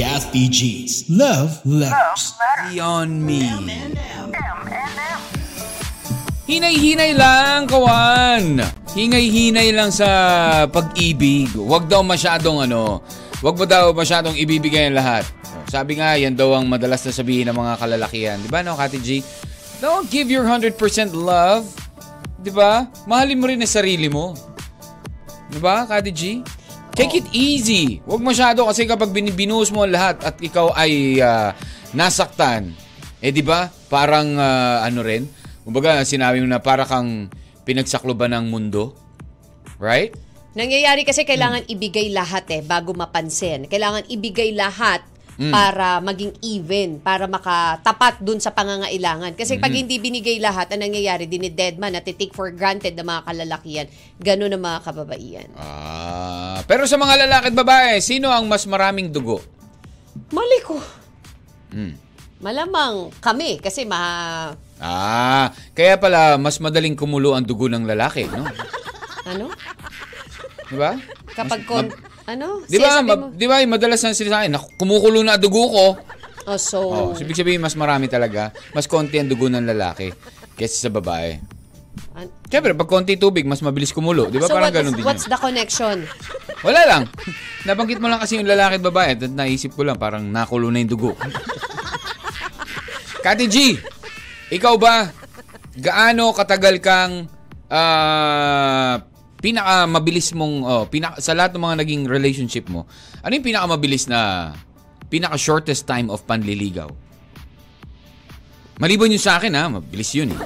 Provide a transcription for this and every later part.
Kathy G's Love Letters. Beyond me. Hinay-hinay lang, kawan. Hingay-hinay lang sa pag-ibig. Huwag daw masyadong ano, huwag mo daw masyadong ibibigay ang lahat. Sabi nga, yan daw ang madalas na sabihin ng mga kalalakihan. Di ba, no, Kati G? Don't give your 100% love. Di ba? Mahalin mo rin ang sarili mo. Di ba, Kati G? Take it easy. Huwag masyado kasi kapag bin- binuhos mo lahat at ikaw ay ah, nasaktan, eh di ba? Parang ah, ano rin, kumbaga sinabi mo na para kang pinagsakloban ng mundo. Right? Nangyayari kasi kailangan ibigay lahat eh bago mapansin. Kailangan ibigay lahat Mm. para maging even, para makatapat dun sa pangangailangan. Kasi pag Mm-hmm. hindi binigay lahat, ang nangyayari, dinidedman at take for granted ng mga kalalakihan. Ganun ang mga kababaihan. Ah, pero sa mga lalaki at babae, sino ang mas maraming dugo? Mali ko. Hmm. Malamang kami kasi ma... Ah, kaya pala mas madaling kumulo ang dugo ng lalaki, no? Ano? Di ba? Kapag kon... ano? Di ba, ma- di ba, madalas na sila sa akin, "Naku, kumukulo na dugo ko. Oh, so... Oh, so ibig sabihin, mas marami talaga. Mas konti ang dugo ng lalaki kaysa sa babae. an- Siyempre, pag konti tubig, mas mabilis kumulo. Di ba? so Parang ganun din what's yan. the connection? Wala lang. Nabanggit mo lang kasi yung lalaki at babae. At naisip ko lang, parang nakulo na yung dugo. Kati G, ikaw ba, gaano katagal kang ah, pinaka mabilis mong, oh, pinaka, sa lahat ng mga naging relationship mo, ano yung pinaka mabilis na, pinaka shortest time of panliligaw? Maliban yun sa akin ha, mabilis yun eh.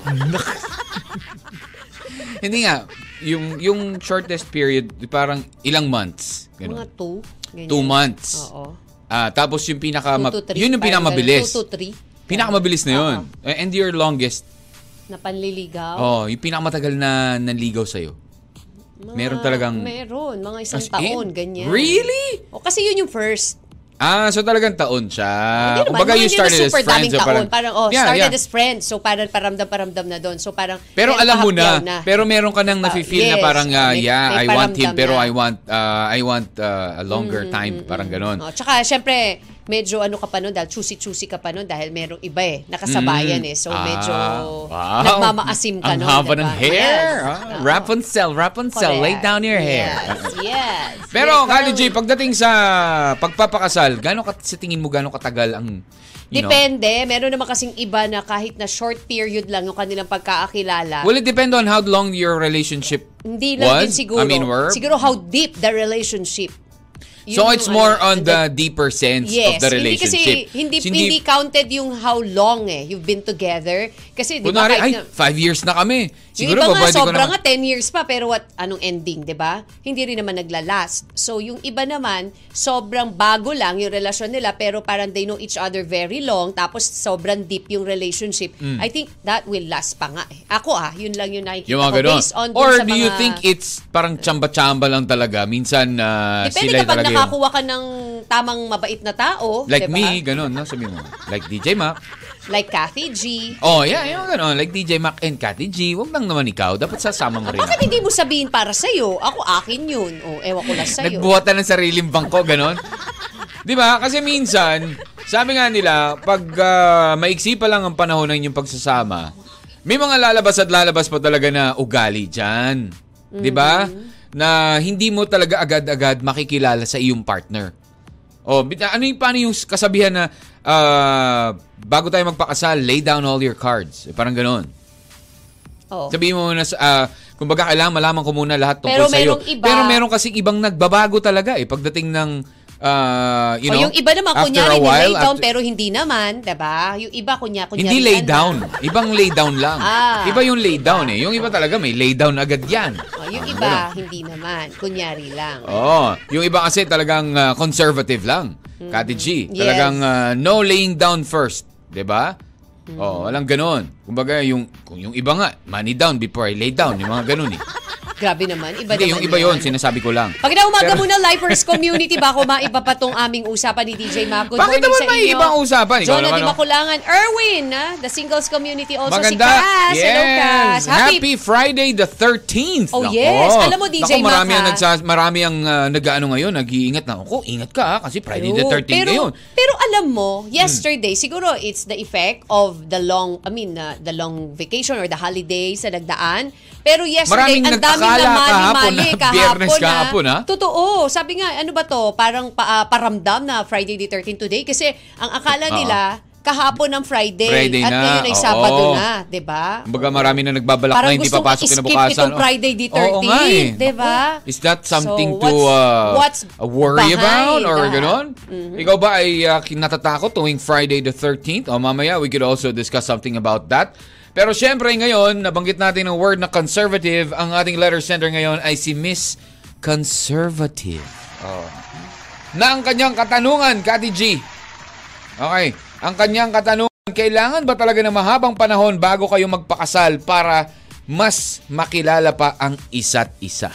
Hindi nga, yung, yung shortest period, parang ilang months. Ganun. Mga two? ganyan. Two months. Oo. Ah, tapos yung pinaka Two to three. yun yung pinakamabilis. ganun. Two to three. Pinakamabilis na yun. Eh, And your longest. Na panliligaw. Oh, yung pinakamatagal na nanligaw sa'yo. Mga- meron talagang- Meron. Mga isang As in? taon, ganyan. Really? O, kasi yun yung first. Ah, so talagang taon siya. Hindi Kumbaga you started na as friends. so taon. parang, Parang, oh, Yeah, started yeah. as friends. So, parang paramdam-paramdam na doon. So, parang, Pero alam mo kahapyaw na, pero meron ka nang nafe-feel na yes. parang ah, May- yeah, may I want him paramdam pero na. I want uh, I want uh, a longer time, parang ganon. Oh, tsaka, syempre, medyo ano ka pa nun, dahil choosy-choosy ka pa nun, dahil merong iba eh, nakasabayan Mm. eh. So, Ah, medyo wow. nagmamaasim ka Ang nun. haba diba? ng hair. Yes. ah. Rapunzel, Rapunzel, lay Correct. down your hair. Yes, yes. Pero, Kali J, pagdating sa pagpapakasal, gaano ka, sa tingin mo gaano katagal ang, you know? Depende. Meron naman kasing iba na kahit na short period lang yung kanilang pagkakakilala. Will it depend on how long your relationship hindi lang was? din siguro. I mean, were? Siguro how deep the relationship. Yun So it's more ano, on the deeper sense Yes, of the hindi kasi relationship. hindi, So, hindi counted yung how long eh you've been together kasi di ba Kunwari, kahit ay, na- five years na kami. Yung Siguro iba ba nga sobra nga 10 years pa pero what anong ending, 'di ba? Hindi rin naman nagla-last. So yung iba naman sobrang bago lang yung relasyon nila pero parang they know each other very long tapos sobrang deep yung relationship. I think that will last pa nga. Eh. Ako ah, yun lang yung nakikita Mm. Yung mga ko ganon. based on Or do you mga- think it's parang tsamba-tsamba lang talaga? Minsan uh, Depende sila kapag talaga yung... nakakuha ka ng tamang mabait na tao, Like 'di ba? me, ganon, no? Sabi mo. Like DJ Mac. Like Kathy G. Oh, yeah, yung ganon. Like DJ Mac and Cathy G. Huwag lang naman ikaw. Dapat sasama mo rin. Bakit ako. hindi mo sabihin para sa'yo? Ako, akin yun. O, ewan ko lang sa'yo. Nagbuhatan ng sariling bangko, ganon. Di ba? Kasi minsan, sabi nga nila, pag ah, maiksi pa lang ang panahon ng inyong pagsasama, may mga lalabas at lalabas pa talaga na ugali dyan. Di ba? Na hindi mo talaga agad-agad makikilala sa iyong partner. O, bit- ano yung, paano yung kasabihan na ah, bago tayo magpakasal, lay down all your cards. Eh, parang ganon. Oo. Sabihin mo na, uh, kumbaga kailangan malaman ko muna lahat tungkol merong iba- Pero meron kasing ibang nagbabago talaga eh. Pagdating ng, ah, you o, know, yung iba naman, after kunyari, a while, lay down, after- pero hindi naman, diba? Yung iba, kunya, kunyari. hindi lay ano. down. Ibang lay down lang. Ah. Iba yung lay down eh. Yung iba talaga may lay down agad yan. O, yung Ah, iba, ganun. hindi naman. Kunyari lang. Oo. Yung iba kasi talagang ah, conservative lang. Kati G, Yes. talagang ah, no laying down first, ba? Oh, walang ganon. Kumbaga yung kung yung iba nga, money down before I lay down, yung mga ganon eh. Grabe naman. Iba Hindi, naman yung iba yun. sinasabi ko lang. Pag na umaga Pero- muna, Lifers Community, bako maiba pa tong aming usapan ni DJ Mac. Good Bakit morning naman may ibang usapan? Ikaw Jonah naman, Di oh. Makulangan. Erwin, ah, the singles community. Also Maganda. si Cass. Yes. Hello, Cass. Happy, Friday the 13th. Oh, Nako. yes. Alam mo, DJ Nako, marami Mac, ang ha? nagsas marami ang uh, nag-ano ngayon, nag-iingat na. Ako, ingat ka ha, kasi Friday the True. 13th pero, ngayon. Pero alam mo, yesterday, siguro it's the effect of the long, I mean, uh, the long vacation or the holidays sa nagdaan. Pero yesterday, Maraming ang daming nagkakala na kahapon mali-mali na, kahapon, Biyernes na. kahapon, ha? Totoo. Sabi nga, ano ba to? Parang pa, ah, paramdam na Friday the 13th today. Kasi ang akala Oo. nila, kahapon ng Friday. Friday at na, ngayon ay oo. Sabado na. 'di ba? Kumbaga marami na nagbabalak Parang na hindi gusto papasok i-skip kinabukasan. itong Oh. Friday the Oo 13th, nga eh. di ba? Is that something So, to uh, what's uh, worry about or that? Mm-hmm. ganon? Ikaw ba ay uh, natatakot tuwing Friday the 13th? O mamaya, we could also discuss something about that. Pero syempre ngayon, nabanggit natin ang word na conservative. Ang ating letter sender ngayon ay si Miss Conservative. Oh. Na ang kanyang katanungan, Kati G. Okay. Ang kanyang katanungan, kailangan ba talaga ng mahabang panahon bago kayo magpakasal para mas makilala pa ang isa't isa?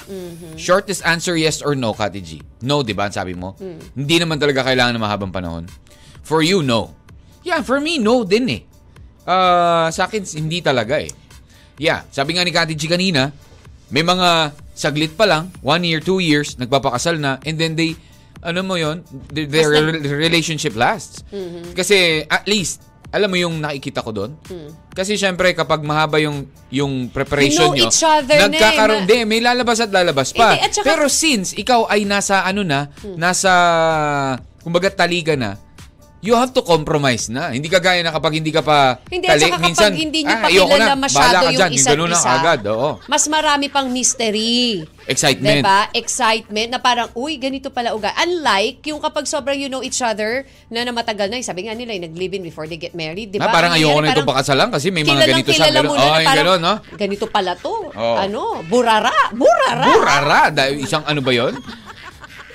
Shortest answer, yes or no, Kati G? No, di ba? Sabi mo? Hindi naman talaga kailangan ng mahabang panahon. For you, no. Yeah, for me, no din eh. Ah, sa akin, hindi talaga eh. Yeah, sabi nga ni Kati G kanina, may mga saglit pa lang, one year, two years, nagpapakasal na, and then they, ano mo yon their, their Mas re- relationship lasts. Kasi at least, alam mo yung nakikita ko doon? Kasi syempre, kapag mahaba yung yung preparation You know nyo, each other na eh, nagkakaroon, ma- hindi, may lalabas at lalabas pa. Hindi, at saka- Pero since ikaw ay nasa ano na, nasa, kumbaga taliga na, you have to compromise na. Hindi ka gaya na kapag hindi ka pa Hindi, saka kapag hindi nyo pa ayoko kilala na, masyado ka yung dyan, isa't na isa, agad, oo. mas marami pang mystery. Excitement. Diba? Excitement na parang, uy, ganito pala uga. Unlike yung kapag sobrang you know each other na na matagal na, sabi nga nila, nag-live-in before they get married, di ba? Ah, parang Ang ayoko na itong pakasalan kasi may mga ganito mo na Oh, na parang, ganun, no? ganito pala to. Oh. Ano? Burara. Burara. Burara! Dahil isang ano ba yon?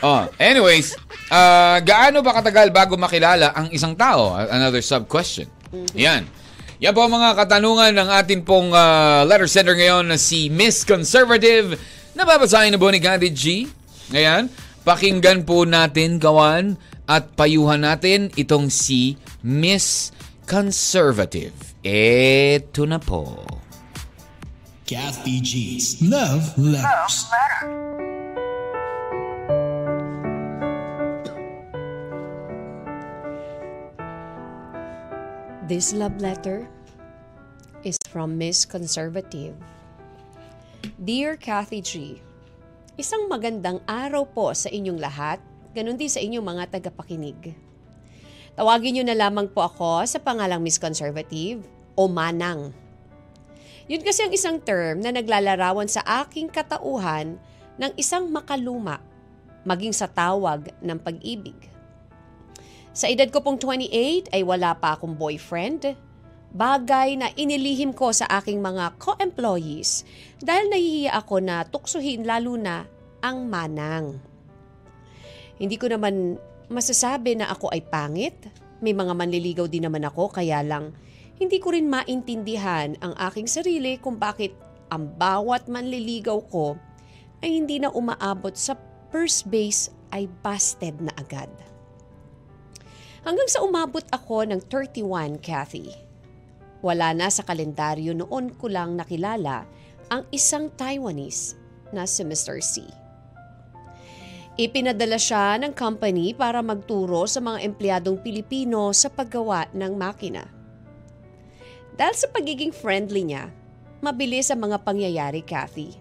Oh, anyways, ah, gaano ba katagal bago makilala ang isang tao? Another sub-question. Yan. Yan po ang mga katanungan ng atin pong ah, letter sender ngayon na si Miss Conservative. Nababasahin na po ni Gandhi G. Ngayon, pakinggan po natin, kawan, at payuhan natin itong si Miss Conservative. Eto na po. Kathy G's Love Letters. This love letter is from Miss Conservative. Dear Kathy G, isang magandang araw po sa inyong lahat, ganun din sa inyong mga tagapakinig. Tawagin niyo na lamang po ako sa pangalang Miss Conservative o Manang. Yun kasi ang isang term na naglalarawan sa aking katauhan ng isang makaluma maging sa tawag ng pag-ibig. Sa edad ko pong 28 ay wala pa akong boyfriend. Bagay na inilihim ko sa aking mga co-employees dahil nahihiya ako na tuksuhin lalo na ang manang. Hindi ko naman masasabi na ako ay pangit. May mga manliligaw din naman ako kaya lang hindi ko rin maintindihan ang aking sarili kung bakit ang bawat manliligaw ko ay hindi na umaabot sa first base ay busted na agad. Hanggang sa umabot ako ng 31, Kathy. Wala na sa kalendaryo noon ko lang nakilala ang isang Taiwanese na si Mr. C. Ipinadala siya ng company para magturo sa mga empleyadong Pilipino sa paggawa ng makina. Dahil sa pagiging friendly niya, mabilis ang mga pangyayari, Kathy.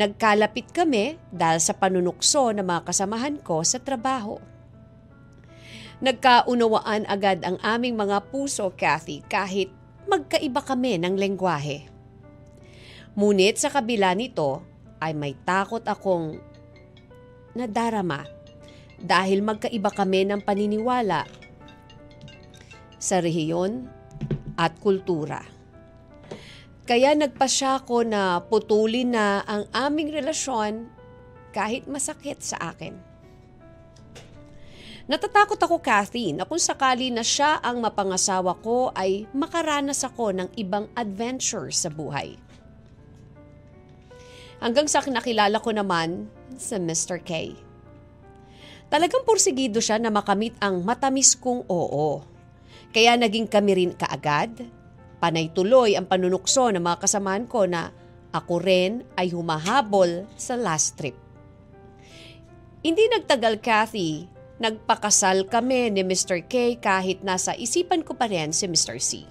Nagkalapit kami dahil sa panunukso ng mga kasamahan ko sa trabaho. Nagkaunawaan agad ang aming mga puso, Kathy, kahit magkaiba kami ng lengguwahe. Ngunit sa kabila nito ay may takot akong nadarama dahil magkaiba kami ng paniniwala sa rehiyon at kultura. Kaya nagpasya ko na putulin na ang aming relasyon kahit masakit sa akin. Natatakot ako, Kathy, na kung sakali na siya ang mapangasawa ko ay makaranas ako ng ibang adventure sa buhay. Hanggang sa nakilala ko naman sa Mr. K. Talagang porsigido siya na makamit ang matamis kong oo. Kaya naging kami rin kaagad. Panay tuloy ang panunukso ng mga kasamahan ko na ako rin ay humahabol sa last trip. Hindi nagtagal, Kathy. Nagpakasal kami ni Mr. K kahit nasa isipan ko pa rin si Mr. C.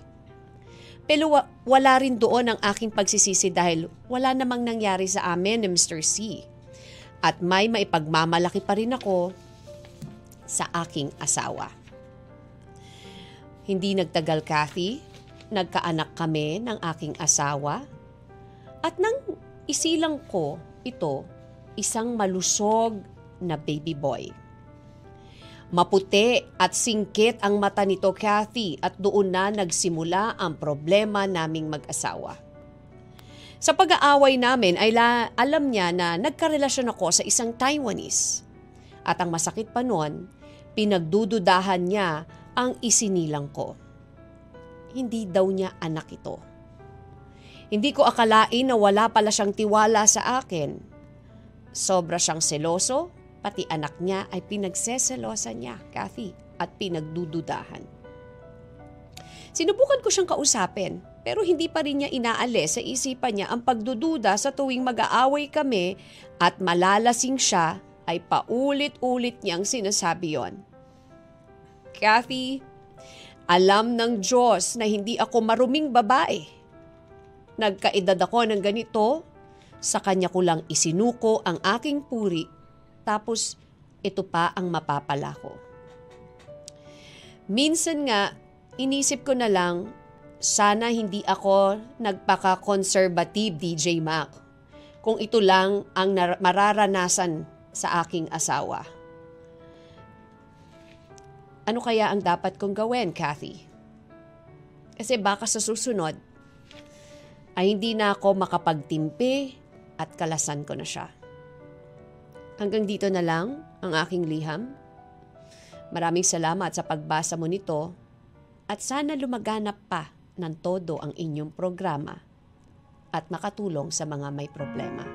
Pero wa- wala rin doon ang aking pagsisisi dahil wala namang nangyari sa amin ni Mr. C. At may maipagmamalaki pa rin ako sa aking asawa. Hindi nagtagal, Kathy. Nagkaanak kami ng aking asawa. At nang isilang ko ito, isang malusog na baby boy. Maputi at singkit ang mata nito, Kathy, at doon na nagsimula ang problema naming mag-asawa. Sa pag-aaway namin ay la, alam niya na nagkarelasyon ako sa isang Taiwanese. At ang masakit pa noon, pinagdududahan niya ang isinilang ko. Hindi daw niya anak ito. Hindi ko akalain na wala pala siyang tiwala sa akin. Sobra siyang seloso, pati anak niya ay pinagseselosa niya, Kathy, at pinagdududahan. Sinubukan ko siyang kausapin, pero hindi pa rin niya inaalis sa isipan niya ang pagdududa sa tuwing mag-aaway kami at malalasing siya ay paulit-ulit niyang sinasabi yon. Kathy, alam ng Diyos na hindi ako maruming babae. Nagkaedad ako ng ganito, sa kanya ko lang isinuko ang aking puri, tapos ito pa ang mapapala ko. Minsan nga, inisip ko na lang, sana hindi ako nagpaka-conservative DJ Mac. Kung ito lang ang nar- mararanasan sa aking asawa. Ano kaya ang dapat kong gawin, Kathy? Kasi baka sa susunod, ay hindi na ako makapagtimpi at kalasan ko na siya. Hanggang dito na lang ang aking liham. Maraming salamat sa pagbasa mo nito at sana lumaganap pa ng todo ang inyong programa at makatulong sa mga may problema.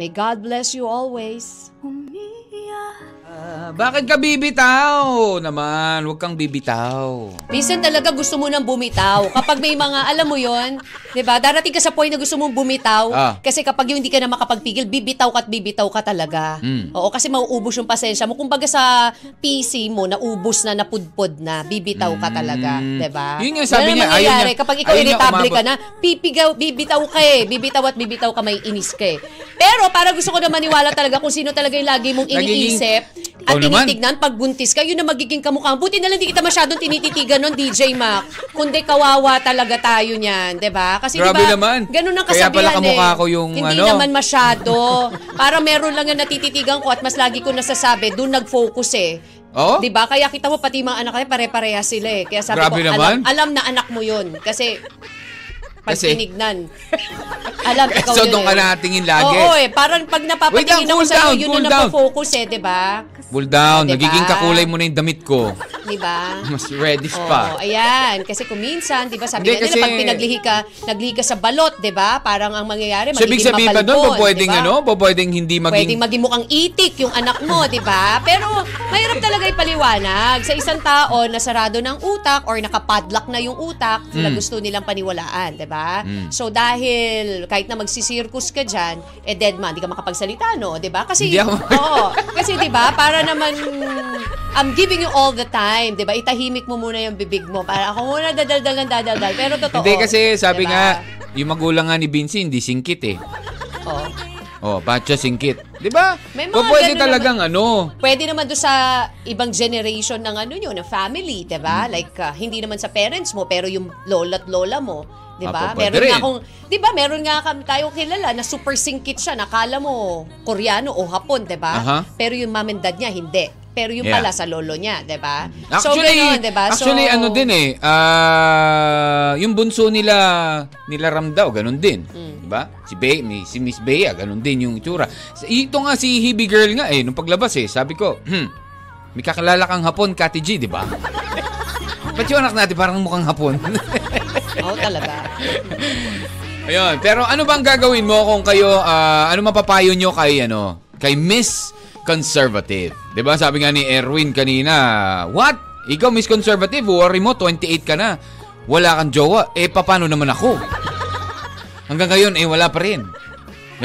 May God bless you always. Ah, bakit ka bibitaw? Naman, huwag kang bibitaw. Minsan talaga gusto mo nang bumitaw. Kapag may mga, alam mo yon, 'di ba? Darating ka sa point na gusto mong bumitaw Ah. kasi kapag yung hindi ka na makapagpigil, bibitaw ka at bibitaw ka talaga. Mm. Oo, kasi mauubos yung pasensya mo. Kumbaga sa PC mo, naubos na, napudpod na, bibitaw ka talaga, Mm. 'di ba? Yun nga sabi niya, ayaw niya- kapag ikaw irritable ka na, pipigaw, bibitaw ka eh. Bibitaw at bibitaw ka, may inis ka eh. Pero para gusto ko na maniwala talaga kung sino talaga yung lagi mong Nagiging- at Ikaw naman. tinitignan pag buntis ka, yun na magiging kamukha. Buti na lang di kita masyadong tinititigan nun, DJ Mac. Kundi kawawa talaga tayo niyan, 'di ba? Kasi Grabe 'di ba, naman. ganun ang Kaya pala kasabihan kamukha eh. ko yung Hindi ano. naman masyado. Para meron lang yung natititigan ko at mas lagi ko nasasabi, doon nag-focus eh. Oh? 'Di ba? Kaya kita mo pati mga anak ko pare-pareha sila eh. Kaya sabi Grabe ko, naman. alam, alam na anak mo 'yun kasi pag Kasi- tinignan. Alam, ikaw So, yun doon ka eh. natingin lagi. Oo eh, parang pag napapatingin lang, ako cool sa'yo, down, yun cool na down. napofocus eh, di ba? Cool down. Diba? Nagiging kakulay mo na yung damit ko. Di ba? Mas reddish Oo, pa. ayan. Kasi kung minsan, di ba, sabi Hindi, nga nila, kasi- pag pinaglihi ka, naglihi ka sa balot, di ba? Parang ang mangyayari, So, ibig magiging sabihin ba doon, po pwedeng di ba? ano, po pwedeng hindi maging... Pwedeng maging mukhang itik yung anak mo, di ba? Pero mahirap talaga ipaliwanag sa isang tao na sarado ng utak or nakapadlock na yung utak na Mm. gusto nilang paniwalaan, di ba? Mm. So dahil kahit na magsisirkus ka dyan, eh dead man, di ka makapagsalita, no? Di ba? Kasi, Hindi ako- oo. Kasi di ba, para naman, I'm giving you all the time, di ba? Itahimik mo muna yung bibig mo. Para ako muna dadaldal ng dadaldal. Pero totoo. Hindi kasi sabi di nga, yung magulang nga ni Vinci hindi singkit eh. Oo. Oh, patcha singkit. 'Di ba? Mga pwede talagang ano. Pwede naman doon sa ibang generation ng ano nyo, ng family, 'di ba? Hmm. Like ah, hindi naman sa parents mo, pero yung lola at lola mo, 'di ba? Meron nga akong 'di ba? Meron nga kam tayo kilala na super singkit siya, nakala mo Koreano o Hapon, 'di ba? Aha. Pero yung mom and dad niya hindi. Pero yung Yeah. pala sa lolo niya, 'di ba? Actually, so, ganun, 'di ba? actually so, ano din eh, ah, yung bunso nila, nila Ram daw, ganun din. Hmm. Diba? Si, Be, may- si Miss Bea, ganun din yung itsura. Ito nga si Hebe Girl nga eh, nung paglabas eh, sabi ko, hmm, may kakilala kang hapon, Kati G, di ba? Ba't yung anak natin parang mukhang hapon? Oo, talaga. Ayun, pero ano bang gagawin mo kung kayo, ah, ano mapapayo nyo kay, ano, kay Miss Conservative? ba Sabi nga ni Erwin kanina, what? Ikaw Miss Conservative, worry mo, 28 ka na. Wala kang jowa. Eh, paano naman ako? Hanggang ngayon, eh, wala pa rin.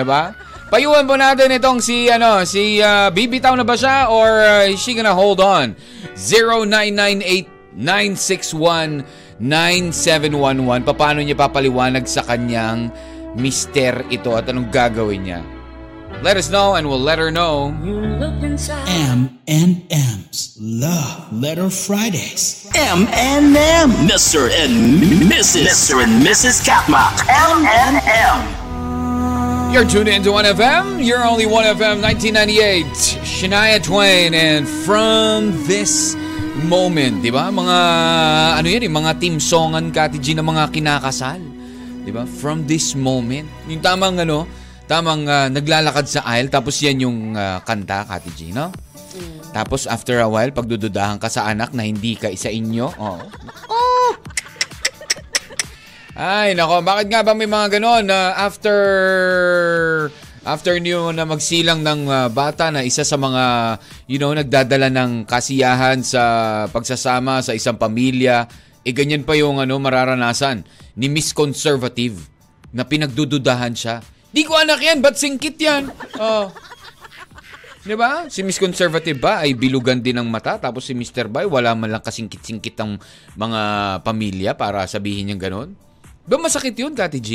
ba? Payuhan po natin itong si, ano, si ah, bibitaw na ba siya or ah, is she gonna hold on? 0998-961-9711. Paano niya papaliwanag sa kanyang mister ito at anong gagawin niya? Let us know and we'll let her know. M and M's Love Letter Fridays. M&M. Mr. and Mrs. Mr. and Mrs. Katmak. M&M. You're tuned into 1FM. You're only 1FM 1998. Shania Twain and From This Moment. Di ba? Mga, ano yan, yung mga team songan, Kati G, na mga kinakasal. Di ba? From This Moment. Yung tamang, ano, tamang ah, naglalakad sa aisle, tapos yan yung ah, kanta, Kati G, no? Tapos after a while, pagdududahan ka sa anak na hindi ka isa inyo, oh. Ay, nako, bakit nga ba may mga ganon na after after niyo na magsilang ng ah, bata na isa sa mga you know nagdadala ng kasiyahan sa pagsasama sa isang pamilya, eh ganyan pa yung ano mararanasan ni Miss Conservative na pinagdududahan siya. Di ko anak yan, ba't singkit yan? Oh. Di ba? Si Miss Conservative ba ay bilugan din ng mata tapos si Mr. Bay wala man lang kasingkit-singkit ang mga pamilya para sabihin niyang ganon? Ba masakit yun, Kati G?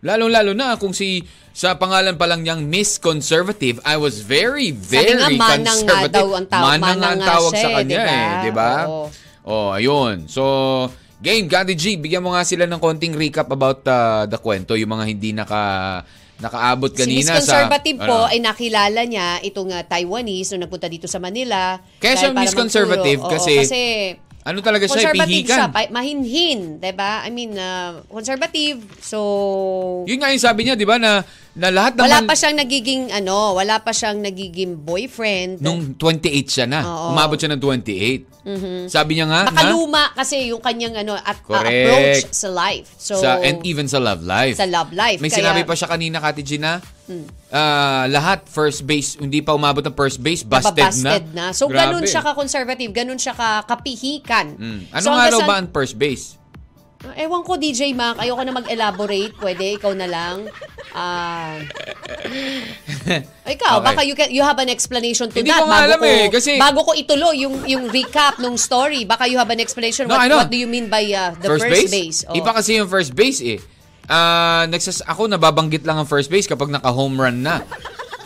Lalong-lalo na kung si sa pangalan pa lang niyang Miss Conservative, I was very, very Sabi nga, manang nga conservative. daw ang tawag- Manang manang nga tawag siya sa eh, kanya di ba? eh, di ba? Oo. Oh, ayun. So, game, Kati G, bigyan mo nga sila ng konting recap about uh, the kwento, yung mga hindi naka nakaabot Si Miss kanina Conservative sa po ano. ay nakilala niya itong uh, Taiwanese nung nagpunta dito sa Manila. Kaya siya Miss Conservative. Oo, kasi- kasi Ano talaga siya, conservative siya, pihikan. pa- mahinhin, 'di ba? I mean, uh, conservative. So Yun nga yung sabi niya, di ba, na, na lahat naman... wala pa siyang nagiging ano, wala pa siyang nagiging boyfriend. Nung 28 siya na. Oo. Umabot siya ng 28. Sabi niya nga na... luma kasi yung kanyang ano at uh, Correct. approach sa life. So sa, and even sa love life. Sa love life. May Kaya- sinabi pa siya kanina, Kati Gina, ah, lahat first base, hindi pa umabot ng first base, busted, Nababasted na. So, Grabe. ganun siya ka-conservative, ganun siya ka-kapihikan. Mm. Ano so, nga raw ba ang first base? Ewan ko, DJ Mac, ayoko na mag-elaborate. Pwede, ikaw na lang. Ah... ikaw, Okay. baka you, can, you have an explanation to Hindi that. ko nga bago alam eh, kasi- Bago ko ituloy yung, yung recap ng story, baka you have an explanation. No, what, what do you mean by uh, the first, base? Oh. Iba kasi yung first base eh. Ah, nagsas ako nababanggit lang ang first base kapag naka-home run na.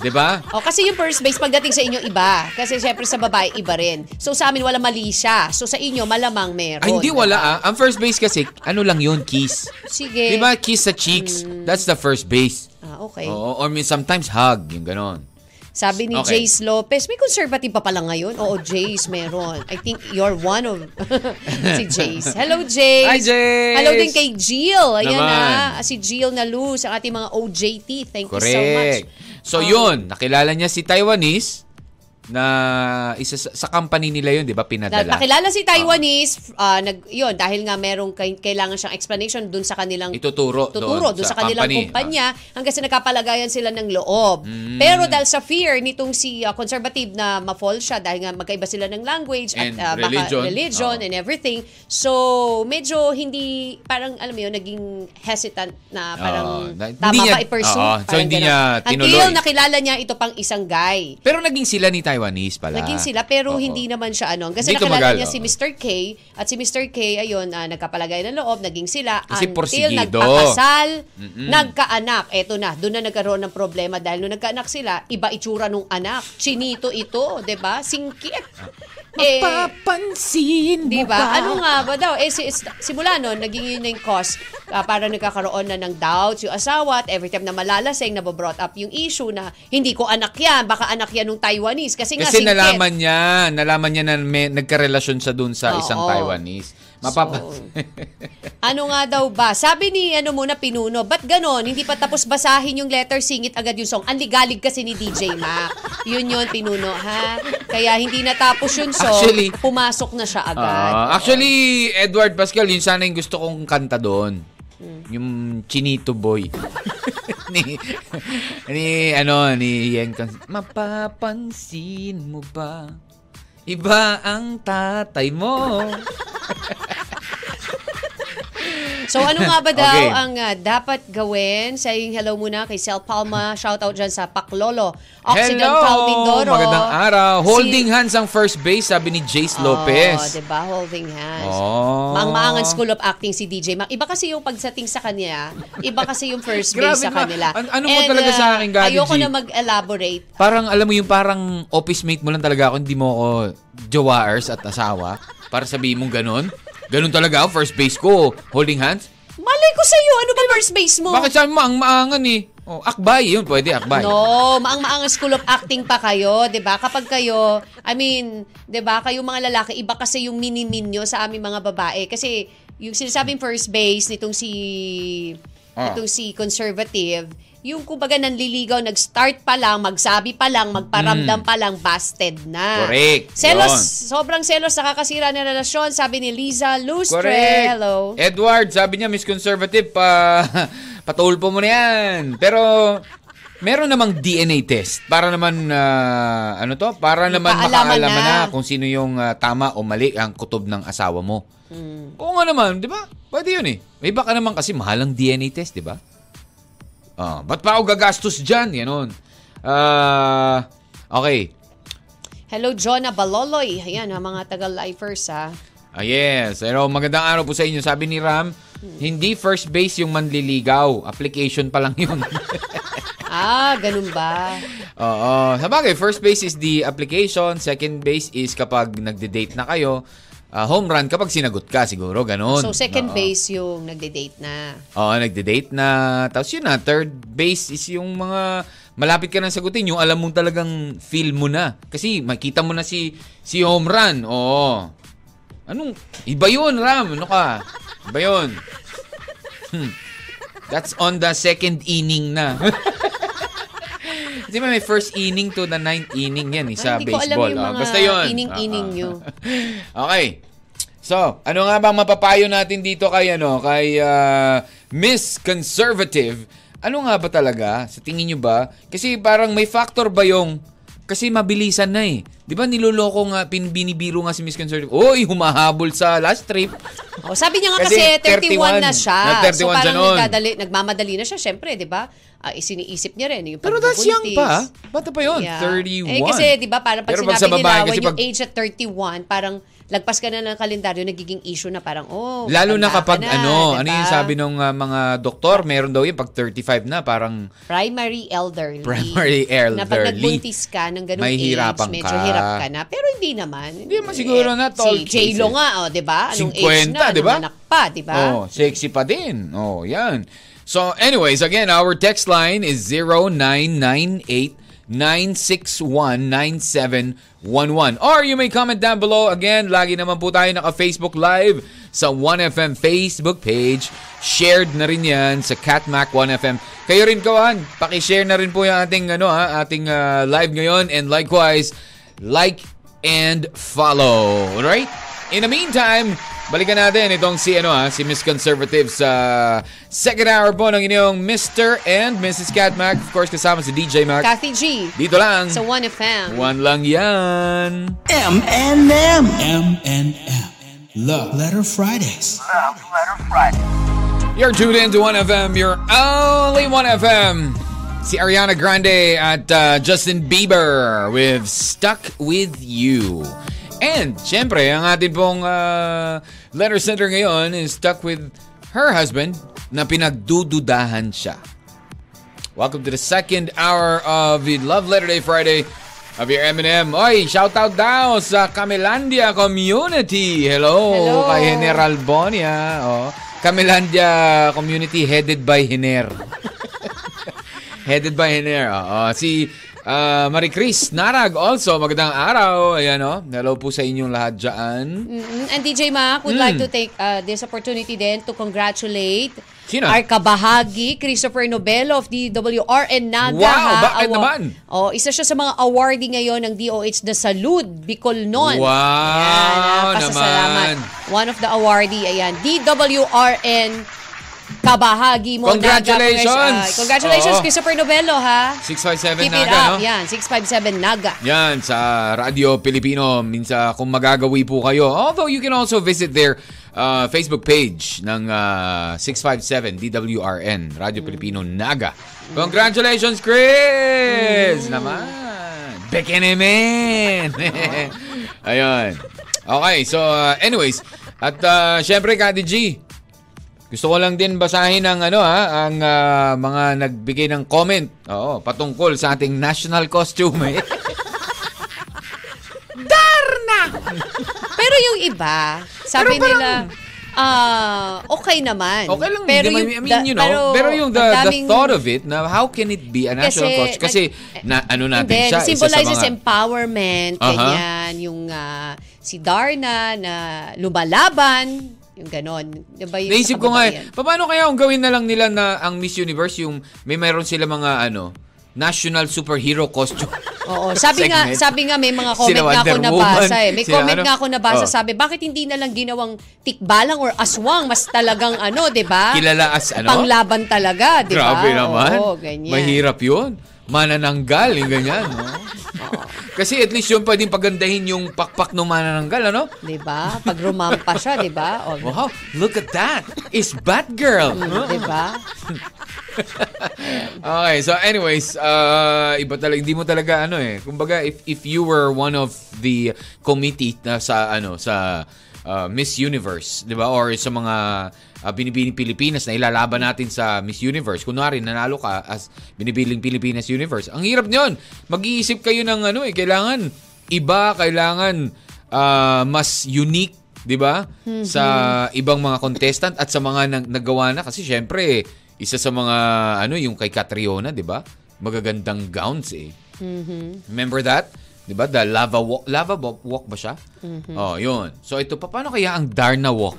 'Di ba? Oh, kasi yung first base pagdating sa inyo iba. Kasi syempre sa babae iba rin. So sa amin wala mali siya. So sa inyo malamang meron. Ay, hindi diba? wala ah. Ang first base kasi, ano lang yun, kiss. Sige. Di ba, kiss sa cheeks. That's the first base. Ah, okay. Oo, or may sometimes hug, yung ganon. Sabi ni Okay. Jace Lopez, may conservative pa pala ngayon? Oo, Jace, meron. I think you're one of si Jace. Hello, Jace. Hi, Jace. Hello din kay Jill. Ayan Naman. na, si Jill na Luz, ang ating mga OJT. Thank you so much. Correct. So, Um, yun, nakilala niya si Taiwanese na isa sa, sa company nila yun, di ba, pinadala. pakilala si Taiwanese, ah, nag, yun, dahil nga merong kailangan siyang explanation dun sa kanilang Ituturo tuturo doon dun sa, sa kanilang company. kumpanya hanggang sa nakapalagayan sila ng loob. Pero dahil sa fear nitong si ah, conservative na ma-fall siya dahil nga magkaiba sila ng language And at ah, baka religion. religion Oo. and everything. So, medyo hindi parang alam mo yun, naging hesitant na parang Oo, na- tama niya- ba i-pursue? oo, so hindi ganun. niya tinuloy. Until nakilala niya ito pang isang guy. Pero naging sila ni Taiwanese pala. Naging sila pero Oo. hindi naman siya ano. Kasi Hindi nakilala tumagal, niya si oo. Mr. K at si Mr. K ayun ah, nagkapalagay ng loob, naging sila Kasi until porsigido. nagpakasal, nagkaanak. Eto na, doon na nagkaroon ng problema dahil nung nagkaanak sila, iba itsura nung anak. Chinito ito, 'di ba? Singkit. Eh, Papansin Di ba? Ano nga ba daw? Eh, si, is- simula nun, naging yun na yung cause ah, para nagkakaroon na ng doubts yung asawa at every time na malalasing, nabobrought up yung issue na hindi ko anak yan, baka anak yan ng Taiwanese Kasi, nga Kasi singkit. nalaman niya, nalaman niya na may, nagkarelasyon siya dun sa isang Oo. Taiwanese. Mapapa... So, ano nga daw ba? Sabi ni ano muna Pinuno, ba't ganon? Hindi pa tapos basahin yung letter, singit agad yung song. Ang ligalig kasi ni DJ Mac. Yun yun, Pinuno, ha? Kaya hindi natapos yung song, Actually- pumasok na siya agad. Ah, actually, Edward Pascal, yun sana yung gusto kong kanta doon. Yung Chinito Boy. ni, ni, ano, ni Yen Mapapansin mo ba? Iba ang tatay mo. So ano nga ba daw Okay. ang ah, dapat gawin? Saying hello muna kay Sel Palma. Shout out dyan sa Paklolo. Occidental Mindoro. Magandang araw. Holding Si- hands ang first base, sabi ni Jace Lopez. Oh, diba? Holding hands. Oh. Maang-maangan School of Acting si DJ Mac. Iba kasi yung pagsating sa kanya. Iba kasi yung first base sa kanila. An- ano mo talaga sa akin, Gadi Ayoko G? na mag-elaborate. Parang alam mo yung parang office mate mo lang talaga ako, hindi mo ako jowaers at asawa. Para sabihin mong ganun. Ganun talaga ako, first base ko. Holding hands. Malay ko sa'yo, ano ba first base mo? Bakit sabi mo, ang maangan eh. Oh, akbay, yun pwede, akbay. No, maang-maangang school of acting pa kayo, 'di ba? Kapag kayo, I mean, 'di ba, kayo mga lalaki, iba kasi yung minimin nyo sa aming mga babae kasi yung sinasabing first base nitong si Ah. nitong si conservative, yung kumbaga nanliligaw, nag-start pa lang, magsabi pa lang, magparamdam pa lang, busted na. Correct. Selos, Yun. sobrang selos, nakakasira ng relasyon, sabi ni Liza Lustre. Correct. Hello. Edward, sabi niya, Miss Conservative, pa, patulpo mo na yan. Pero, meron namang DNA test para naman, ah, ano to? Para naman Makaalaman na. na. kung sino yung ah, tama o mali ang kutob ng asawa mo. Hmm. Oo nga naman, di ba? Pwede yun eh. May baka naman kasi mahalang DNA test, di ba? Ah, ba't pa ako gagastos dyan? Ganon. Ah, okay. Hello, Jonah Baloloy. Ayan, ha, mga taga-lifers, ha. Ah, yes. Pero magandang araw po sa inyo. Sabi ni Ram, hindi first base yung manliligaw. Application pa lang yun. Ah, ganun ba? Oo. Sa bagay, first base is the application. Second base is kapag nagde-date na kayo. Ah, home run kapag sinagot ka siguro. Ganon. So, second Oo. base yung nagde-date na. Oo, nagde-date na. Tapos yun na, third base is yung mga malapit ka nang sagutin. Yung alam mong talagang feel mo na. Kasi makita mo na si si home run. Oo. Anong, iba yun, Ram. Ano ka? Iba yun. Hmm. That's on the second inning na. Di ba may first inning to the ninth inning yan eh, sa Hindi ko alam baseball. yung Ah, mga basta yun. ining-ining Ah, ah. nyo. okay. So, ano nga bang mapapayo natin dito kay ano, kay ah, Miss Conservative? Ano nga ba talaga? Sa tingin nyo ba? Kasi parang may factor ba yung kasi mabilisan na eh. 'Di ba niloloko nga pin binibiro nga si Miss Conservative. Oy, humahabol sa last trip. Oh, sabi niya nga Kasi kasi, 31 na 31 siya. na 31 so siya parang nagdadali, nagmamadali na siya. Siyempre, di ba? Ah, isiniisip niya rin yung Pero that's young pa. Bata pa yun. Yeah. 31. Eh kasi 'di ba parang pag Pero pag sinabi sa babae, nila when pag- you age at 31, parang lagpas ka na ng kalendaryo, nagiging issue na parang oh, Lalo na kapag ka na, ano, di ano yung sabi ng ah, mga doktor, meron daw yun pag 35 na, parang primary elderly. Primary Na pag elderly. nagbuntis ka ng ganung Mahihirapan age, medyo ka. hirap ka na. Pero hindi naman. Hindi naman siguro na tall Si J-Lo nga, oh, di ba? Anong 50, age na? di ba? Anong anak pa, di ba? Oh, sexy pa din. Oh, yan. So, anyways, again, our text line is 0998-961-9711. Or you may comment down below. Again, lagi naman po tayo naka-Facebook Live sa 1FM Facebook page. Shared na rin yan sa Catmac 1FM. Kayo rin kawan, paki-share na rin po yung ating, ano, ha, ating ah, live ngayon. And likewise, like and follow. Alright? In the meantime, balikan natin itong si ano ha, si Miss Conservative sa second hour po ng inyong Mr. and Mrs. Cat Mac. Of course, kasama si DJ Mac. Kathy G. Dito lang. Sa 1FM. One lang yan. M&M. M&M. Love Letter Fridays. Love Letter Friday. You're tuned in to 1FM, your only 1FM. Si Ariana Grande at uh, Justin Bieber with Stuck With You. And, syempre, ang atin pong uh, letter center ngayon is stuck with her husband na pinagdududahan siya. Welcome to the second hour of the Love Letter Day Friday of your M&M. Oy, shout out daw sa Camelandia Community. Hello, Hello. kay General Bonia. Oh. Camelandia Community headed by Hiner. headed by Hiner. Oo. Si Ah, Marie Chris Narag also, magandang araw. Ayan o, hello po sa inyong lahat dyan. Mm, And DJ Mac would like to take uh, this opportunity then to congratulate Sino? our kabahagi, Christopher Nobelo of DWRN Naga. Wow, ha? bakit Awa- naman? Oh, isa siya sa mga awardee ngayon ng DOH na Salud, Bicol Noon. Wow, Ayan, pasasalamat. naman. One of the awardee, ayan, DWRN kabahagi mo. Naga. Congratulations! Ah, congratulations, Oo. Christopher Nobelo, ha? 657 Keep it Naga, up. no? Yan, 657 Naga. Yan, sa Radio Pilipino, minsan kung magagawi po kayo. Although you can also visit their uh, Facebook page ng uh, 657 DWRN, Radio Pilipino Naga. Congratulations, Chris! Naman! Bekenemen! Ayun. Okay, so uh, anyways, at uh, syempre, Kati G, gusto ko lang din basahin ang ano ha, ang ah, mga nagbigay ng comment. Oo, patungkol sa ating national costume. Eh. Pero yung iba, sabi Pero parang- nila, ah, okay naman. Okay lang, pero yung, I mean, you know, pero, pero yung the, ang the thought of it, na how can it be a national Kasi, costume? Kasi, na, ano natin Hindi, siya, isa sa symbolizes mga... empowerment, Aha. ganyan, yung ah, si Darna na lumalaban, yung ganon. Diba yung Naisip ko nga, eh, paano kaya kung gawin na lang nila na ang Miss Universe, yung may mayroon sila mga ano, national superhero costume. Oo, sabi nga, sabi nga may mga comment Sila nga ako nabasa eh. May comment ano? nga ako nabasa, Oh. sabi, bakit hindi na lang ginawang tikbalang or aswang, mas talagang ano, 'di ba? Kilala as ano? Panglaban talaga, 'di ba? Grabe naman. Oo, ganyan. Mahirap yun. Manananggal, yung ganyan. No? Kasi at least yun pwedeng pagandahin yung pakpak ng manananggal, ano? 'Di ba? Pag rumampa siya, 'di ba? O, Wow, look at that. It's Batgirl. Huh? 'di ba? Okay, so anyways, uh, iba talaga, hindi mo talaga ano eh. Kumbaga, if, if you were one of the committee na sa ano sa uh, Miss Universe, 'di ba? Or sa mga uh, binibining Pilipinas na ilalaban natin sa Miss Universe. Kunwari, nanalo ka as binibiling Pilipinas Universe. Ang hirap niyon. Mag-iisip kayo ng ano eh, kailangan iba, kailangan uh, mas unique 'di ba? Sa ibang mga contestant at sa mga nag- nagawa na kasi syempre isa sa mga ano yung kay Catriona, 'di ba? Magagandang gowns eh. Remember that? 'Di ba? The lava walk, lava walk, ba siya? Oh, 'yun. So ito pa paano kaya ang Darna walk?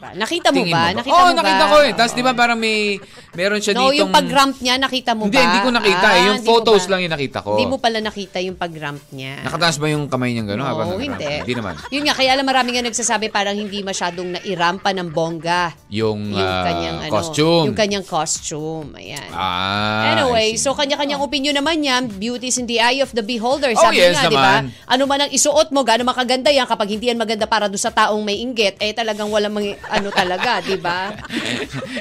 Diba? Nakita mo Tingin ba? mo Nakita oh, mo ba? nakita ko eh. Tapos 'di ba parang may meron siya No, ditong yung pag-ramp niya, nakita mo Hindi, ba? hindi ko nakita eh. Ah, Yung hindi mo photos ba? lang yung nakita ko. Hindi mo pala nakita yung pag-ramp niya. Nakataas ba yung kamay niya gano'n? habang Oo, nag-ramp? hindi. Hindi naman. Yun nga, kaya alam marami nga nagsasabi parang hindi masyadong nairampa ng bongga. Yung, Yung ah, kanyang ano, costume. Yung kanyang costume. Ayan. Ah, Anyway, see. so kanya-kanyang opinion naman yan. Beauty is in the eye of the beholder. Oh, Sabi yes nga, di ba? naman. Ano man ang isuot mo, gaano makaganda yan. Kapag hindi yan maganda para doon sa taong may inggit, eh talagang walang mga, ano talaga, di ba?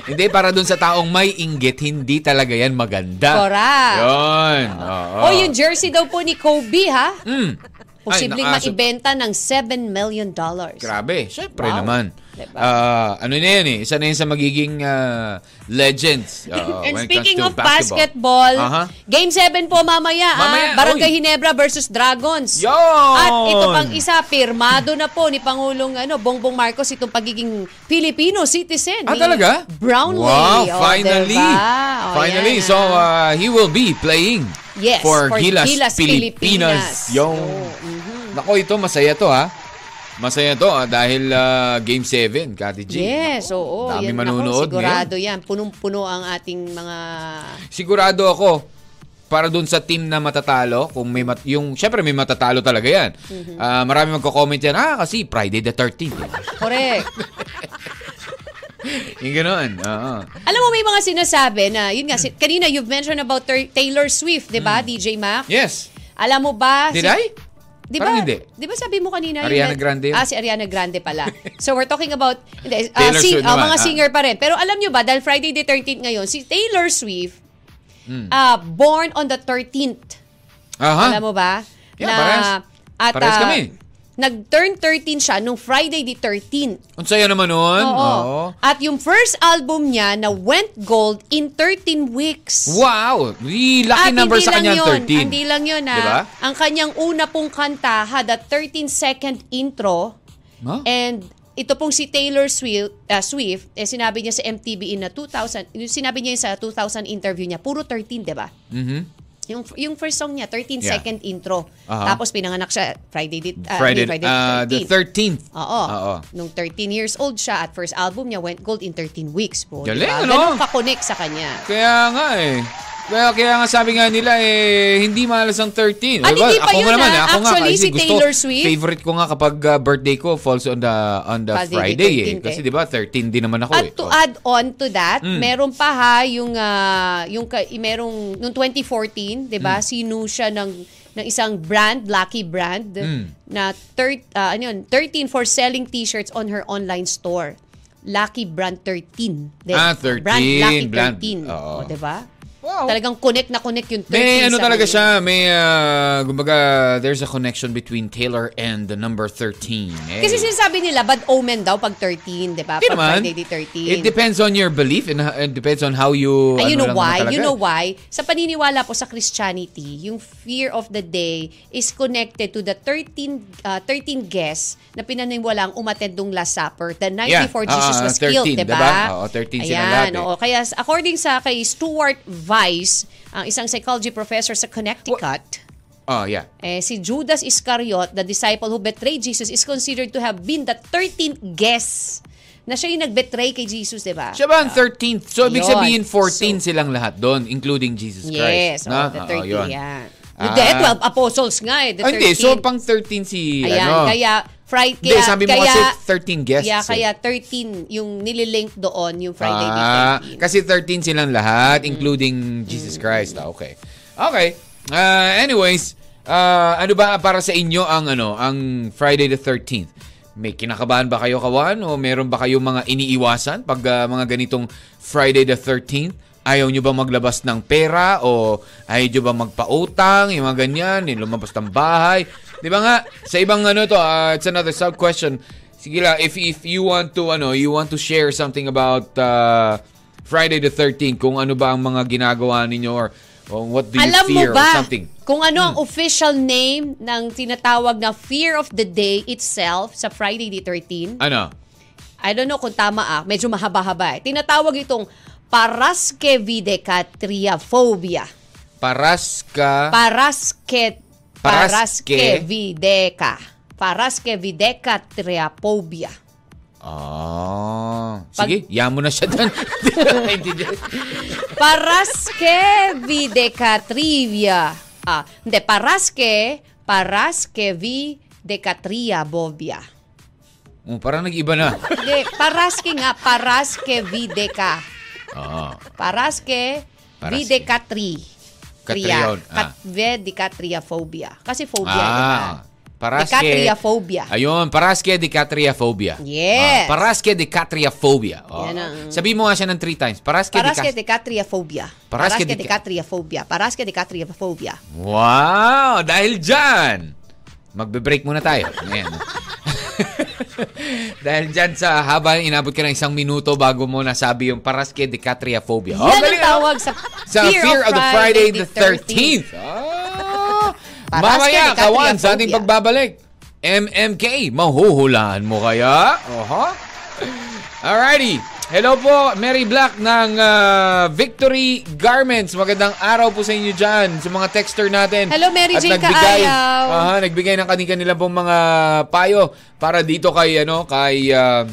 hindi, para dun sa taong may inggit, hindi talaga yan maganda. Correct. Yun. Oo. O yung jersey daw po ni Kobe, ha? Mm. Posibleng Ay, nakaso- maibenta ng 7 million dollars. Grabe. Siyempre Wow. naman. Diba? Ah, ano na yan eh. Isa na yun sa magiging ah, legends. Oo, And speaking of to basketball, Aha. Game 7 po mamaya, Mamaya, ah, Barangay oy. Hinebra versus Dragons. Yun! At ito pang isa, pirmado na po ni Pangulong ano, Bongbong Marcos itong pagiging Filipino citizen. Ah, talaga? Brownlee. Wow, O, finally. diba? Finally. yan, so, uh, he will be playing Yes, for, for Gilas, Gilas Pilipinas. Pilipinas. Yung, So, mhm. Nako, ito, masaya to ha. Masaya to ah, dahil ah, Game 7, Kati G. Yes, oo. Dami yan, nako, manonood sigurado yan. Punong-puno ang ating mga... Sigurado ako para dun sa team na matatalo, kung may mat- yung syempre may matatalo talaga 'yan. Mhm. Ah, marami magko-comment yan, ah kasi Friday the 13th. eh." Correct. yung ganoon. Oo. Alam mo, may mga sinasabi na, yun nga, si- kanina you've mentioned about Tur- Taylor Swift, di ba, DJ Mac? Yes. Alam mo ba? Did si- I? Di ba? hindi. Di ba sabi mo kanina? Ariana na- Grande yun? Ah, si Ariana Grande pala. so we're talking about, hindi, Taylor sing- naman, mga ah. singer pa rin. Pero alam nyo ba, dahil Friday the 13th ngayon, si Taylor Swift, Hmm. ah, born on the 13th. Aha. Alam mo ba? Yeah, parehas. At, Parehas ah, kami. Nag-turn 13 siya nung Friday the 13th. Ang saya naman noon. Oo. At yung first album niya na went gold in 13 weeks. Wow! Di, lucky At number hindi sa lang kanya, yun, 13. Hindi lang yun, ha? Diba? Ang kanyang una pong kanta had a 13-second intro. Huh? And ito pong si Taylor Swift, ah, Swift eh, sinabi niya sa MTV in na 2000, yung sinabi niya yun sa 2000 interview niya, puro 13, di ba? Mhm. Yung, yung first song niya, 13 Yeah. second intro. Aha. Tapos pinanganak siya Friday, the, ah, Friday, Friday uh, the 13th. Oo. Oo. Nung 13 years old siya at first album niya went gold in 13 weeks. Po, Galing, diba? ano? Ganun ka-connect sa kanya. Kaya nga eh. Kaya, kaya nga sabi nga nila eh, hindi malas ang 13. Ah, Diba? hindi pa ako yun, nga naman, ah. eh, ako nga Actually, kasi si gusto, Taylor Swift- favorite ko nga kapag uh, birthday ko falls on the on the Friday, Friday, eh. 13th, Kasi di ba 13 din naman ako At eh. to Oh. add on to that, Mm. meron pa ha yung ah, yung ka, merong nung 2014, 'di Mm. ba? Sino siya ng ng isang brand, Lucky brand Mm. na thir, ah, ano yun, 13 for selling t-shirts on her online store. Lucky brand 13. Then, Ah, 13, Brand Lucky brand, 13. oo. O, 'di ba? Wow. Talagang connect na connect yung 13 May ano sa talaga siya, may uh, kumbaga there's a connection between Taylor and the number 13. Eh. Kasi sinasabi nila, bad omen daw pag 13, di ba? Pag naman. Friday the 13. It depends on your belief and uh, it depends on how you Ay, you ano know why? You know why? Sa paniniwala po sa Christianity, yung fear of the day is connected to the 13 uh, 13 guests na pinaniniwalang umattend ng Last Supper the night Yeah. before Jesus Ah, was 13, killed, di diba? ba? Oo, 13 sila Ayan, lahat eh. oo. Kaya according sa kay Stuart Weiss, ang isang psychology professor sa Connecticut, Oh, yeah. eh, si Judas Iscariot, the disciple who betrayed Jesus, is considered to have been the 13th guest na siya yung nag-betray kay Jesus, di ba? Siya ba ang 13th? So, ibig sabihin 14 So- silang lahat doon, including Jesus Yes, Christ. oh, na? the Oo, 30, yun. yan. Ah. Hindi, 12 apostles nga eh, the Ah, 13. hindi, so pang 13 si, Ayan, ano? kaya, Friday, Hindi, kaya, sabi mo kaya, kasi 13 guests. Kaya, eh. kaya 13 yung nililink doon, yung Friday the Ah, 13. kasi 13 silang lahat, including Jesus Christ. Ah, okay. Okay. Ah, anyways, ah, ano ba para sa inyo ang ano, ang Friday the 13th? May kinakabahan ba kayo kawan o meron ba kayong mga iniiwasan pag ah, mga ganitong Friday the 13th? Ayaw nyo ba maglabas ng pera o ayaw nyo ba magpautang, yung mga ganyan, yung lumabas ng bahay? Di ba nga, sa ibang ano to, ah, it's another sub-question. Sige lang, if, if you want to, ano, you want to share something about uh, Friday the 13th, kung ano ba ang mga ginagawa ninyo or, or what do you Alam mo fear ba or something. Hmm. kung ano ang official name ng tinatawag na Fear of the Day itself sa Friday the 13? Ano? I don't know kung tama ah, medyo mahaba-haba eh. Tinatawag itong paraskevidecatriaphobia. Paraska... Parasket Paraske? Paraskevideca. Paraskevidecatriaphobia. Ah. Sige, yamo na siya doon. Hindi dyan. Paraskevidecatrivia. Ah, hindi paraske paraskevidecatriabobia. Oh, parang nag-iba na. Hindi, paraske nga, paraskevideca. Ah. Paraske Paraske. videcatri. Katriyon, ah. Vedekatriaphobia. Kasi phobia? Ah. Paraske... Decatriaphobia. Ayun, paraske de catriaphobia. Yes. Ah, paraske de catriaphobia. Oh. Yan ang- Sabi mo nga siya ng three times. Paraske, Paraske de decatriaphobia. Paraske Paraske decatriaphobia. Paraske decatriaphobia. Wow! Dahil dyan, magbe-break muna tayo. Ayan. Dahil dyan sa habang inabot ka ng isang minuto bago mo nasabi yung paraske de catriaphobia. Oh, Yan ang ah. tawag sa, Sa Fear, of, the Friday the 13th. 13th. Ah, Paraske mamaya, kawan, sa ating pagbabalik. MMK, mahuhulaan mo kaya? Oho. Alrighty. Hello po, Mary Black ng ah, Victory Garments. Magandang araw po sa inyo dyan, sa mga texter natin. Hello, Mary At Jane nagbigay, Kaayaw. Aha, nagbigay ng kanila pong mga payo para dito kay, ano, kay, ah,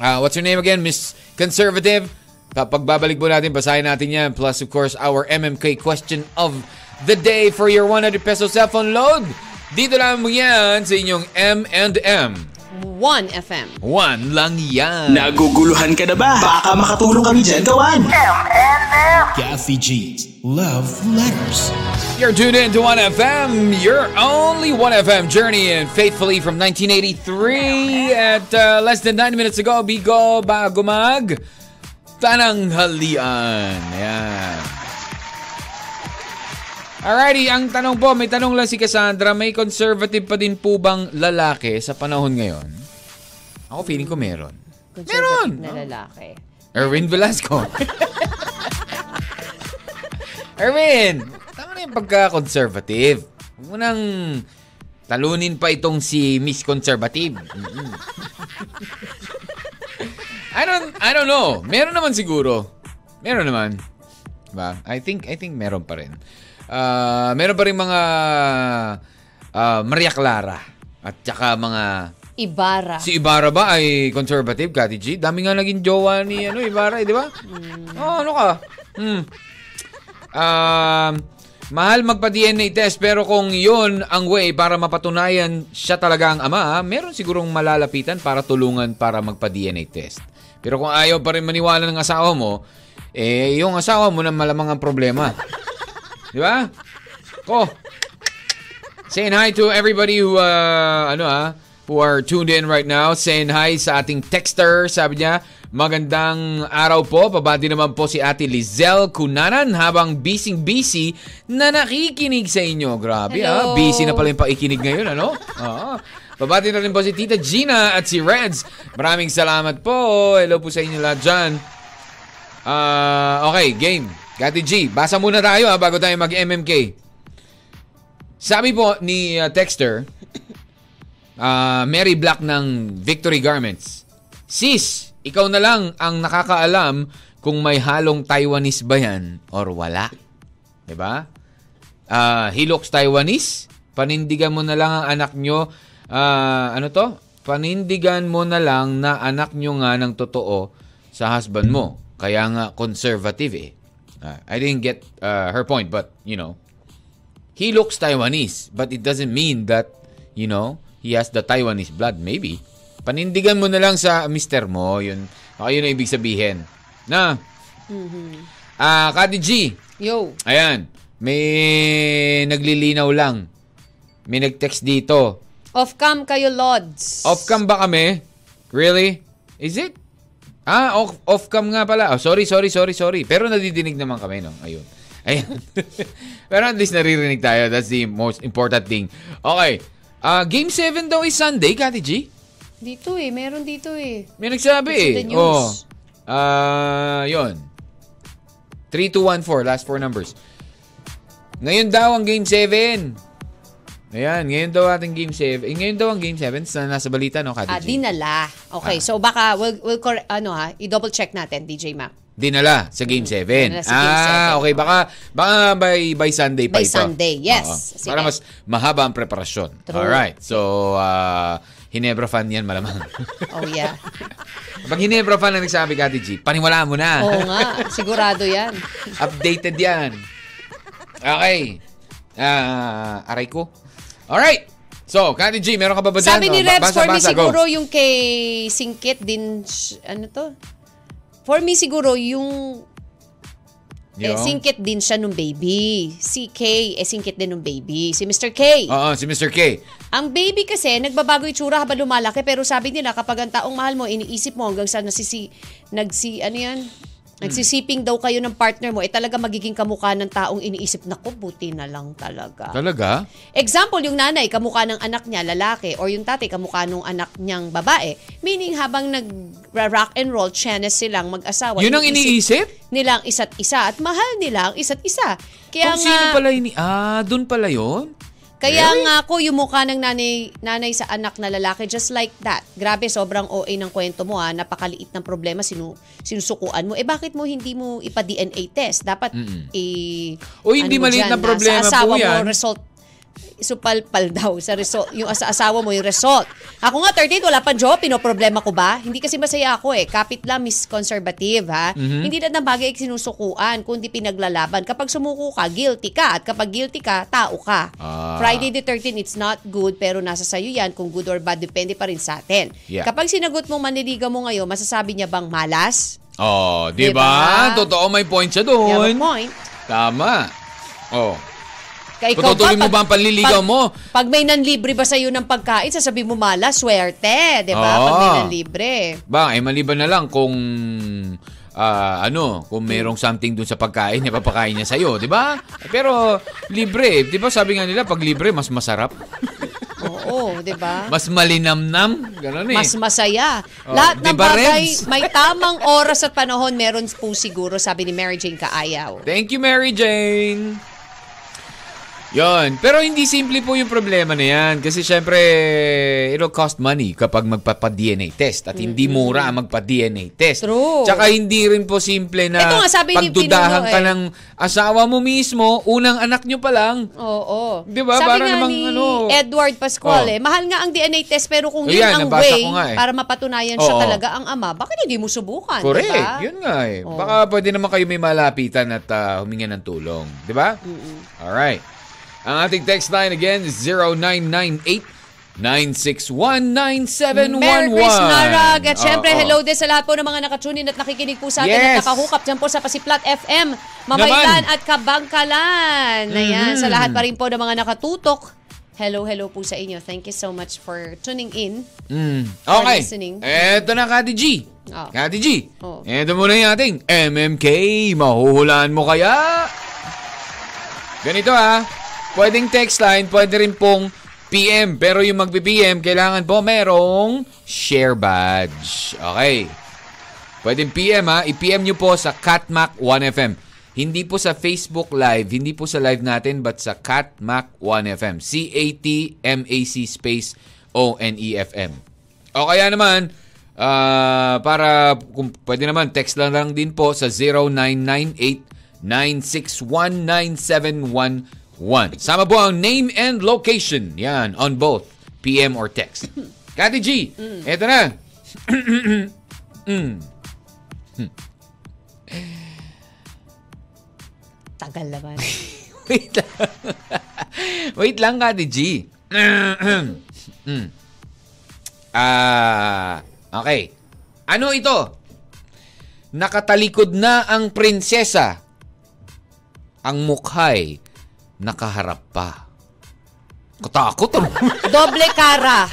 ah, what's your name again? Miss Conservative. Kapag babalik po natin, basahin natin yan. Plus, of course, our MMK question of the day for your 100 peso cellphone load. Dito lang mo yan sa inyong M&M. 1 FM. One lang yan. Naguguluhan ka na ba? Baka makatulong kami dyan, kawan. M&M. Kathy G's Love Letters. You're tuned in to 1FM, your only 1FM journey, and faithfully from 1983 at uh, less than 9 minutes ago, Bigo bago mag tananghalian. Yan. Alrighty, ang tanong po, may tanong lang si Cassandra, may conservative pa din po bang lalaki sa panahon ngayon? Ako feeling ko meron. Meron. na lalaki. Erwin Velasco. Erwin, tama na yung pagka-conservative. Huwag mo nang talunin pa itong si Miss Conservative. I don't I don't know. Meron naman siguro. Meron naman. Diba? I think I think meron pa rin. Ah, meron pa rin mga ah, Maria Clara at saka mga Ibarra. Si Ibarra ba ay conservative, Kati G? Dami nga naging jowa ni ano, Ibarra, eh, di ba? Oh, ano ka? Hmm. Um, mahal magpa-DNA test pero kung yon ang way para mapatunayan siya talaga ang ama, meron sigurong malalapitan para tulungan para magpa-DNA test. Pero kung ayaw pa rin maniwala ng asawa mo, eh, yung asawa mo na malamang ang problema. Di ba? Oh, Saying hi to everybody who uh, ano ah, who are tuned in right now. Saying hi sa ating texter, sabi niya, magandang araw po. Pabati naman po si Ate Lizelle Kunanan habang busy-busy na nakikinig sa inyo. Grabe ah, Hello. busy na pala yung paikinig ngayon, ano? Oo. Pabati na rin po si Tita Gina at si Reds. Maraming salamat po. Hello po sa inyo lahat dyan. Ah, okay, game. Kati G, basa muna tayo ha, bago tayo mag-MMK. Sabi po ni uh, Texter, ah, Mary Black ng Victory Garments, Sis, ikaw na lang ang nakakaalam kung may halong Taiwanese ba yan or wala. ba? Ah, he looks Taiwanese. Panindigan mo na lang ang anak nyo. ah, ano to? Panindigan mo na lang na anak nyo nga ng totoo sa husband mo. Kaya nga conservative eh. Ah, I didn't get ah, her point but, you know, he looks Taiwanese, but it doesn't mean that, you know, he has the Taiwanese blood. Maybe. Panindigan mo na lang sa mister mo, yun. O, yun ang ibig sabihin. Na, ah, Kati G, Yo. ayan, may naglilinaw lang. May nag-text dito. Off-cam kayo, Lods. Off-cam ba kami? Really? Is it? Ah, off, off-cam nga pala. Oh, sorry, sorry, sorry, sorry. Pero nadidinig naman kami, no? Ayun. Ayan. Pero at least naririnig tayo. That's the most important thing. Okay. Ah, game 7 daw is Sunday, Kati G. Dito eh, meron dito eh. May nagsabi It's eh. the news. Oh. Ah, yun. 3214, last four numbers. Ngayon daw ang game 7. Ayan, ngayon daw ating game 7. Eh, ngayon daw ang game 7 sa nasa balita, no, Kati Ah, G? dinala. Okay, so baka we'll, we'll cor- ano ha, i-double check natin, DJ Mac. Dinala sa Game 7. Dinala sa Game ah, 7. okay. Baka, baka by, by Sunday pa By ito. Sunday, yes. Sige. Para mas mahaba ang preparasyon. True. Alright. So, uh, Hinebra fan yan malamang. Oh yeah. Pag Hinebra fan ang nagsabi, Kati G, paniwalaan mo na. Oo nga, sigurado yan. Updated yan. Okay. Ah, aray ko. Alright. So, Kati G, meron ka ba ba dyan? Sabi ni Oh, Rebs, basa, for me basa, go. siguro yung kay Singkit din, ano to? For me siguro yung eh, Yung? singkit din siya nung baby. Si K, eh singkit din nung baby. Si Mr. K. Oo, si Mr. K. Ang baby kasi, nagbabago yung tsura habang lumalaki. Pero sabi nila, kapag ang taong mahal mo, iniisip mo hanggang sa nasisi, nagsi, ano yan? Nagsisiping daw kayo ng partner mo, eh talaga magiging kamukha ng taong iniisip, naku, buti na lang talaga. Talaga? Example, yung nanay, kamukha ng anak niya, lalaki, or yung tatay, kamukha ng anak niyang babae. Meaning, habang nag-rock and roll, chenes silang mag-asawa. Yun ang iniisip? Nila ang isa't isa at mahal nila ang isa't isa. Kaya Kung nga, sino pala ini... Ah, dun pala yun? Kaya Really? nga ako yung mukha ng nanay, nanay sa anak na lalaki, just like that. Grabe, sobrang OA ng kwento mo ha. Napakaliit ng problema, sinu, sinusukuan mo. Eh bakit mo hindi mo ipa-DNA test? Dapat i... O, hindi mo maliit na problema sa asawa po yan. Mo, result, supalpal daw sa result, yung sa asawa mo yung result. Ako nga 38, wala pang job, pinoproblema ko ba? Hindi kasi masaya ako eh. Kapit lang, Miss Conservative ha. Mhm. Hindi na bagay sinusukuan, kundi pinaglalaban. Kapag sumuko ka, guilty ka. At kapag guilty ka, tao ka. Ah. Friday the 13th, it's not good, pero nasa sayo yan. Kung good or bad, depende pa rin sa atin. Yeah. Kapag sinagot mo manliligaw mo ngayon, masasabi niya bang malas? Oh, di Diba? ba? Totoo, may point siya doon. point. Tama. Oh. Kaya ikaw Patutuloy mo ba ang panliligaw pag- mo? Pag may nanlibre ba sa'yo ng pagkain, sasabi mo mala, swerte, di ba? Pag may Oo. nanlibre. Ba, eh maliban na lang kung ah, ano, kung merong something dun sa pagkain, ipapakain niya sa'yo, di ba? Pero libre, di ba sabi nga nila, pag libre, mas masarap. Oo, di ba? Mas malinamnam. Ganun eh. Mas masaya. Oh, Lahat ng ba, bagay, may tamang oras at panahon, meron po siguro, sabi ni Mary Jane Kaayaw. Thank you, Mary Jane. Yon. Pero hindi simple po yung problema na yan. Kasi syempre, it'll cost money kapag magpapa-DNA test. At hindi mura ang magpa-DNA test. True. Tsaka hindi rin po simple na Ito nga, sabi ni pagdudahan Pinuno ka eh. ng asawa mo mismo, unang anak nyo pa lang. Oo. Di ba? Sabi Para nga namang ni ano. Edward Pascual Oh. eh, mahal nga ang DNA test pero kung yun ang nabasa way ko nga eh. para mapatunayan siya Oo. talaga ang ama, bakit hindi mo subukan? Correct. Diba? Yun nga eh. Baka pwede naman kayo may malapitan at ah, huminga ng tulong. Di ba? Alright. Ang ating text line again is 0998 9619711. Merry Christmas, Narag. At syempre, Oo. hello din sa lahat po ng mga nakatunin at nakikinig po sa atin Yes. at nakahukap dyan po sa Pasiplat FM, Mabaylan at Kabangkalan. Ayan, Mm-hmm. sa lahat pa rin po ng mga nakatutok. Hello, hello po sa inyo. Thank you so much for tuning in. Mm. For Okay. listening. Eto na, Kati G. Oh. Kati G. Oh. Eto muna yung ating MMK. Mahuhulaan mo kaya? Ganito ha. Pwedeng text line, pwede rin pong PM. Pero yung magpi-PM, kailangan po merong share badge. Okay. Pwedeng PM ha. I-PM nyo po sa Catmac 1FM. Hindi po sa Facebook Live, hindi po sa live natin, but sa Catmac 1FM. C-A-T-M-A-C space O-N-E-F-M. O kaya naman, ah, para kung pwede naman, text lang lang din po sa 0998-9619711. Sama po ang name and location. Yan, on both PM or text. Kati G, eto na. Tagal naman. Wait lang. Wait lang, Kati G. Mm. Ah, okay. Ano ito? Nakatalikod na ang prinsesa. Ang mukha'y nakaharap pa. Katakot ano? Doble cara.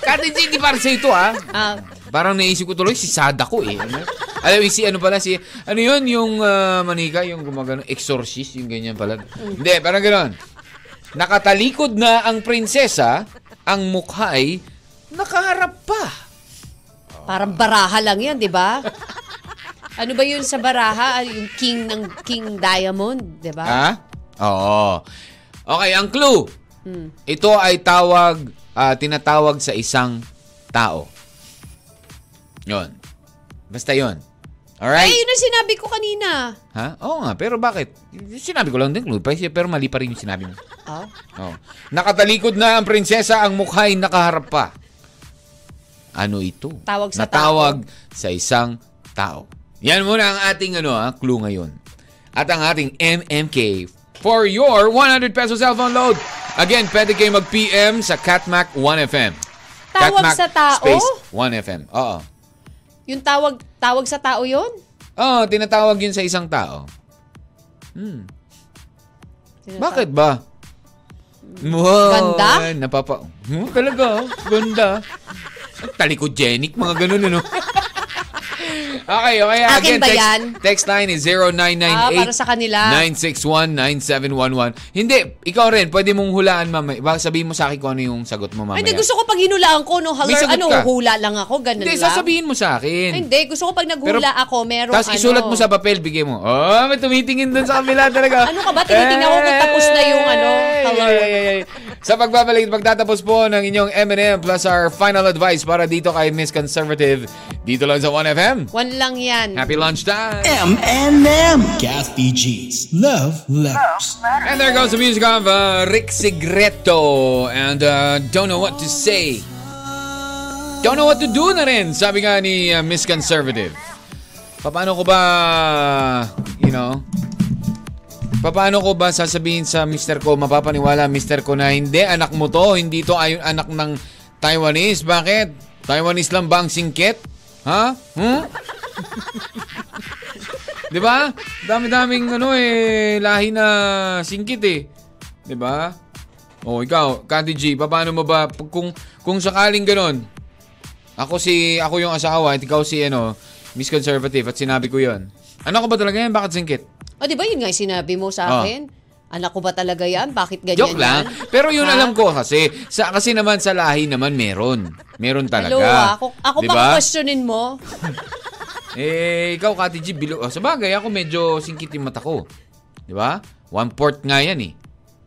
Kati G, di para sa ito ah. Ah, Parang naisip ko tuloy si Sada ko eh. Ano? Alam si ano pala, si, ano yun, yung ah, manika, yung gumagano, exorcist, yung ganyan pala. Hindi, parang ganon. Nakatalikod na ang prinsesa, ang mukha ay nakaharap pa. parang baraha lang yan, di ba? Ano ba yun sa baraha? Ah, Yung king ng King Diamond, di ba? Ha? Oo. Okay, ang clue. Ito ay tawag, ah, tinatawag sa isang tao. Yon. Basta yon. Eh, Alright? yun ang sinabi ko kanina. Ha? Oo nga, pero bakit? Sinabi ko lang din clue, pero mali pa rin yung sinabi mo. Oh. Oh. Nakatalikod na ang prinsesa, ang mukha'y nakaharap pa. Ano ito? Tawag sa Natawag sa isang tao. Yan muna ang ating ano, ha, clue ngayon. At ang ating MMK for your 100 peso cellphone load. Again, pwede kayo mag-PM sa Catmac 1FM. Tawag sa tao? Space 1FM. Oo. Yung tawag tawag sa tao yun? Oo, tinatawag yun sa isang tao. Bakit ba? Wow, Ganda? Napapa... Hmm, talaga, oh. ganda. Talikogenic, mga ganun, ano? okay, okay. Akin Again, ba text, yan? text line is 0998 Ah, para sa kanila. 961-9711. Hindi, ikaw rin, pwede mong hulaan mamaya. Baka sabihin mo sa akin kung ano yung sagot mo mamaya. Ay, hindi, gusto ko pag hinulaan ko, no, halar, ano, ka. hula lang ako, ganun Hindi, lang. sasabihin mo sa akin. Ay, hindi, gusto ko pag naghula Pero- ako, meron Tapos ano. isulat mo sa papel, bigay mo. Oh, may tumitingin dun sa kabila talaga. Ano ka ba? Tinitingnan ko kung tapos na yung ano, ay. Sa pagbabalik, pagtatapos po ng inyong M&M plus our final advice para dito kay Miss Conservative. Dito lang sa 1FM. One lang yan. Happy lunchtime. M&M. Kathy G's Love Letters. And there goes the music of uh, Rick Sigreto. And uh, don't know what to say. Don't know what to do na rin, sabi nga ni uh, Miss Conservative. Paano ko ba, you know, paano ko ba sasabihin sa mister ko, mapapaniwala mister ko na hindi, anak mo to, hindi to ayon anak ng Taiwanese. Bakit? Taiwanese lang ba ang singkit? Ha? Hmm? Di ba? Dami-daming ano eh, lahi na singkit eh. Di ba? O ikaw, Candy G, paano mo ba kung kung sakaling ganon? Ako si ako yung asawa at ikaw si ano, Miss Conservative at sinabi ko 'yon. Anak ko ba talaga yan? Bakit singkit? O, di ba yun nga yung sinabi mo sa Oh. akin? Anak ko ba talaga yan? Bakit ganyan Joke lang. yan? Pero yun Ha? alam ko kasi sa kasi naman sa lahi naman meron. Meron talaga. Hello, ah. ako, ako Di pa questionin mo. Eh, ikaw, Kati G, bilo, oh, sa bagay, ako medyo singkit yung mata ko. Di ba? One port nga yan eh.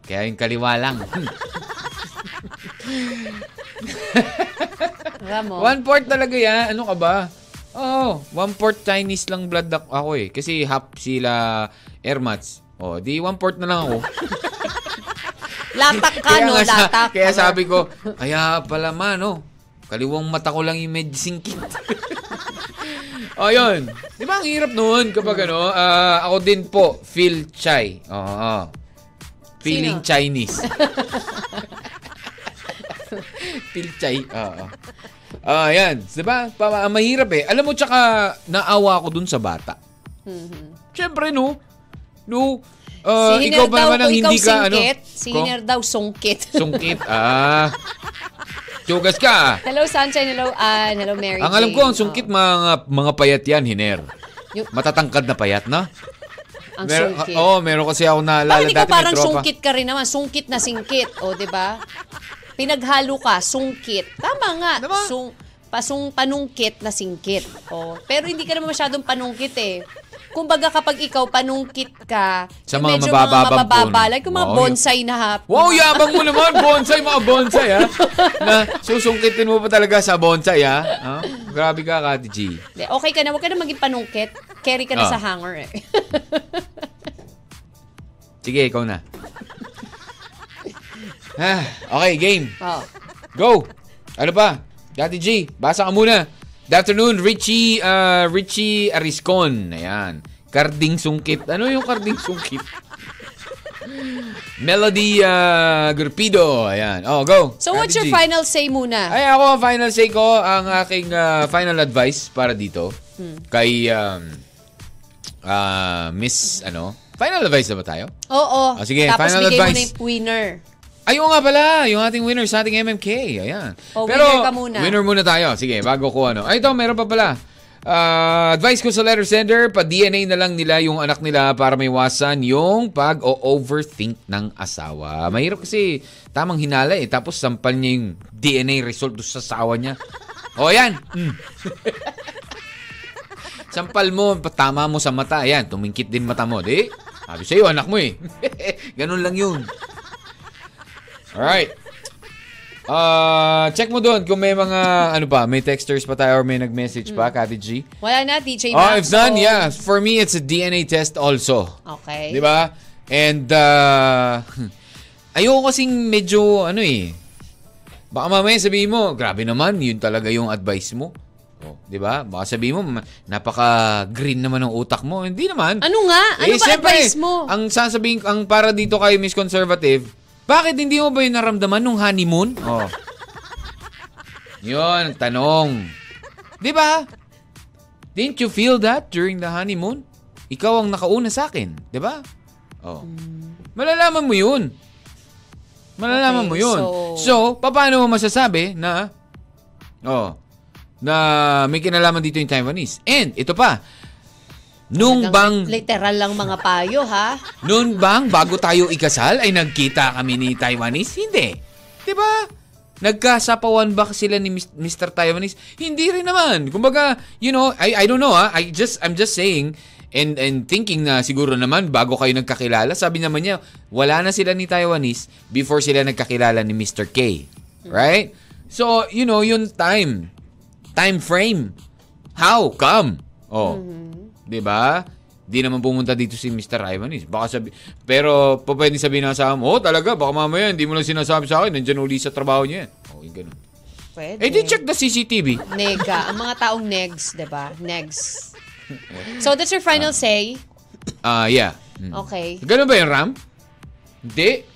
Kaya yung kaliwa lang. One fourth talaga yan. Ano ka ba? Oo, one fourth Chinese lang blood ak- ako eh. Kasi half sila Airmats. Oh, di one fourth na lang ako. Latak ka, no? nga sa- Latak. kaya sabi ko, kaya pala man, no? Kaliwang mata ko lang yung medyo singkit. oh, yun. Di ba ang hirap noon kapag ano, ah, ako din po, feel chai. Oo. Feeling Sino? Chinese. feel chai. Oo. Ah, yan. Di ba? Pa- mahirap eh. Alam mo, tsaka naawa ako dun sa bata. Siyempre, no? No? Ah, si ikaw ba naman ang hindi ikaw ka, ano? singkit, si Ko? Hiner daw sungkit. Sungkit. Ah. Tsugas ka. ah. hello, Sunshine. Hello, Ann. Hello, Mary Ang alam ko, ang sungkit Oh, mga mga payat yan, Hiner. Yung- Matatangkad na payat, na? ang Meron, sungkit. Oo, meron kasi ako naalala Bakit ikaw dati may parang tropa. sungkit ka rin naman? Sungkit na singkit. O, di ba? Pinaghalo ka, sungkit. Tama nga. Diba? Sung, pasung panungkit na singkit. O, pero hindi ka naman masyadong panungkit eh. Kumbaga kapag ikaw panungkit ka, Sa yung mga medyo mabababang mga mababa, puno. like yung mga Oo, bonsai na hap. Wow, yabang mo naman. Bonsai, mga bonsai, ha? Na susungkitin mo pa talaga sa bonsai, ha? Ah, Grabe ka, Kati G. Okay ka na, huwag ka na maging panungkit. Carry ka na Ah. sa hanger eh. Sige, ikaw na. Ah, okay, game. oh. Go! Ano pa? Kati G, basa ka muna. Good afternoon, Richie, uh, Richie Ariscon. Ayan. Karding sungkit. Ano yung karding sungkit? Melody uh, Grupido. Ayan. Oh, go. So what's your G. final say muna? Ay, ako, ang final say ko, ang aking uh, final advice para dito, kay um, uh, Miss, ano, final advice na ba tayo? Oo. Ah, sige, Tapos final bigay mo advice. na yung winner. Ayun nga pala, yung ating winner sa ating MMK. Ayan. Oh, winner ka muna. Winner muna tayo. Sige, bago ko ano. Ay, ito, meron pa pala. Ah, advice ko sa letter sender, pa-DNA na lang nila yung anak nila para maiwasan yung pag-overthink ng asawa. Mahirap kasi tamang hinala eh. Tapos sampal niya yung DNA result sa asawa niya. O, yan. Mm. Sampal mo, tama mo sa mata. Ayan, tumingkit din mata mo. Di? Sabi sa'yo, anak mo eh. Ganun lang yun. Alright. Uh, check mo doon kung may mga, ano pa, may texters pa tayo or may nag-message pa, Kati G. Wala na, DJ Oh, Max. if done, So, yeah. For me, it's a DNA test also. Okay. Di ba? And, uh, ayoko kasing medyo, ano eh, baka mamaya sabihin mo, grabe naman, yun talaga yung advice mo. Oh, di ba? Baka sabihin mo, ma- napaka-green naman ng utak mo. Hindi naman. Ano nga? Ano eh, ba syempre, advice mo? Ang sasabihin, ang para dito kayo, Miss Conservative, bakit hindi mo ba yung naramdaman nung honeymoon? Oh. Yun, tanong. Di ba? Didn't you feel that during the honeymoon? Ikaw ang nakauna sa akin, di ba? Oh. Malalaman mo yun. Malalaman Okay, mo yun. so- So, paano mo masasabi na oh, na may kinalaman dito yung Taiwanese? And ito pa, nung bang Literal lang mga payo, ha? noon bang bago tayo ikasal ay nagkita kami ni Taiwanese? Hindi. 'Di ba? Nagkasapawan ba sila ni Mr. Taiwanese? Hindi rin naman. Kumbaga, you know, I I don't know ah. I just I'm just saying and and thinking na siguro naman bago kayo nagkakilala, sabi naman niya, wala na sila ni Taiwanese before sila nagkakilala ni Mr. K. Right? So, you know, yun time. Time frame. How come? Oh. 'Di ba? Di naman pumunta dito si Mr. Ivanis. Baka sabi pero pa pwedeng sabihin ng asawa mo, oh talaga, baka mamaya hindi mo lang sinasabi sa akin, nandiyan uli sa trabaho niya. yan." Oh, ganun. Pwede. Eh, di check the CCTV. Nega. Ang mga taong negs, di ba? Negs. So, that's your final say? Ah, yeah. Mm. Okay. Ganun ba yung RAM? Hindi.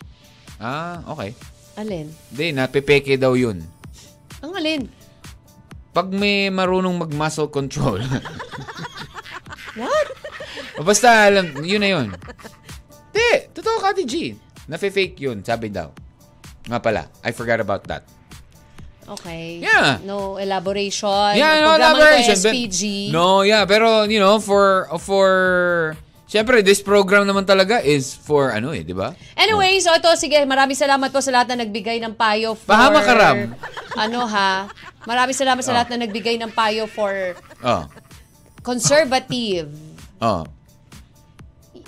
Ah, okay. Alin? Hindi, napepeke daw yun. Ang alin? Pag may marunong mag-muscle control. What? o basta, alam, yun na yun. Hindi, totoo Kati G. Nafe-fake yun, sabi daw. Nga pala, I forgot about that. Okay. Yeah. No elaboration. Yeah, no programa elaboration. nito, but- SPG. No, yeah, pero you know, for for Siyempre, this program naman talaga is for ano eh, di ba? Anyway, so ito, sige, maraming salamat po sa lahat na nagbigay ng payo for... Bahama ka, Ram. Ano ha? Maraming salamat sa lahat na nagbigay ng payo for Oh. Conservative Oh.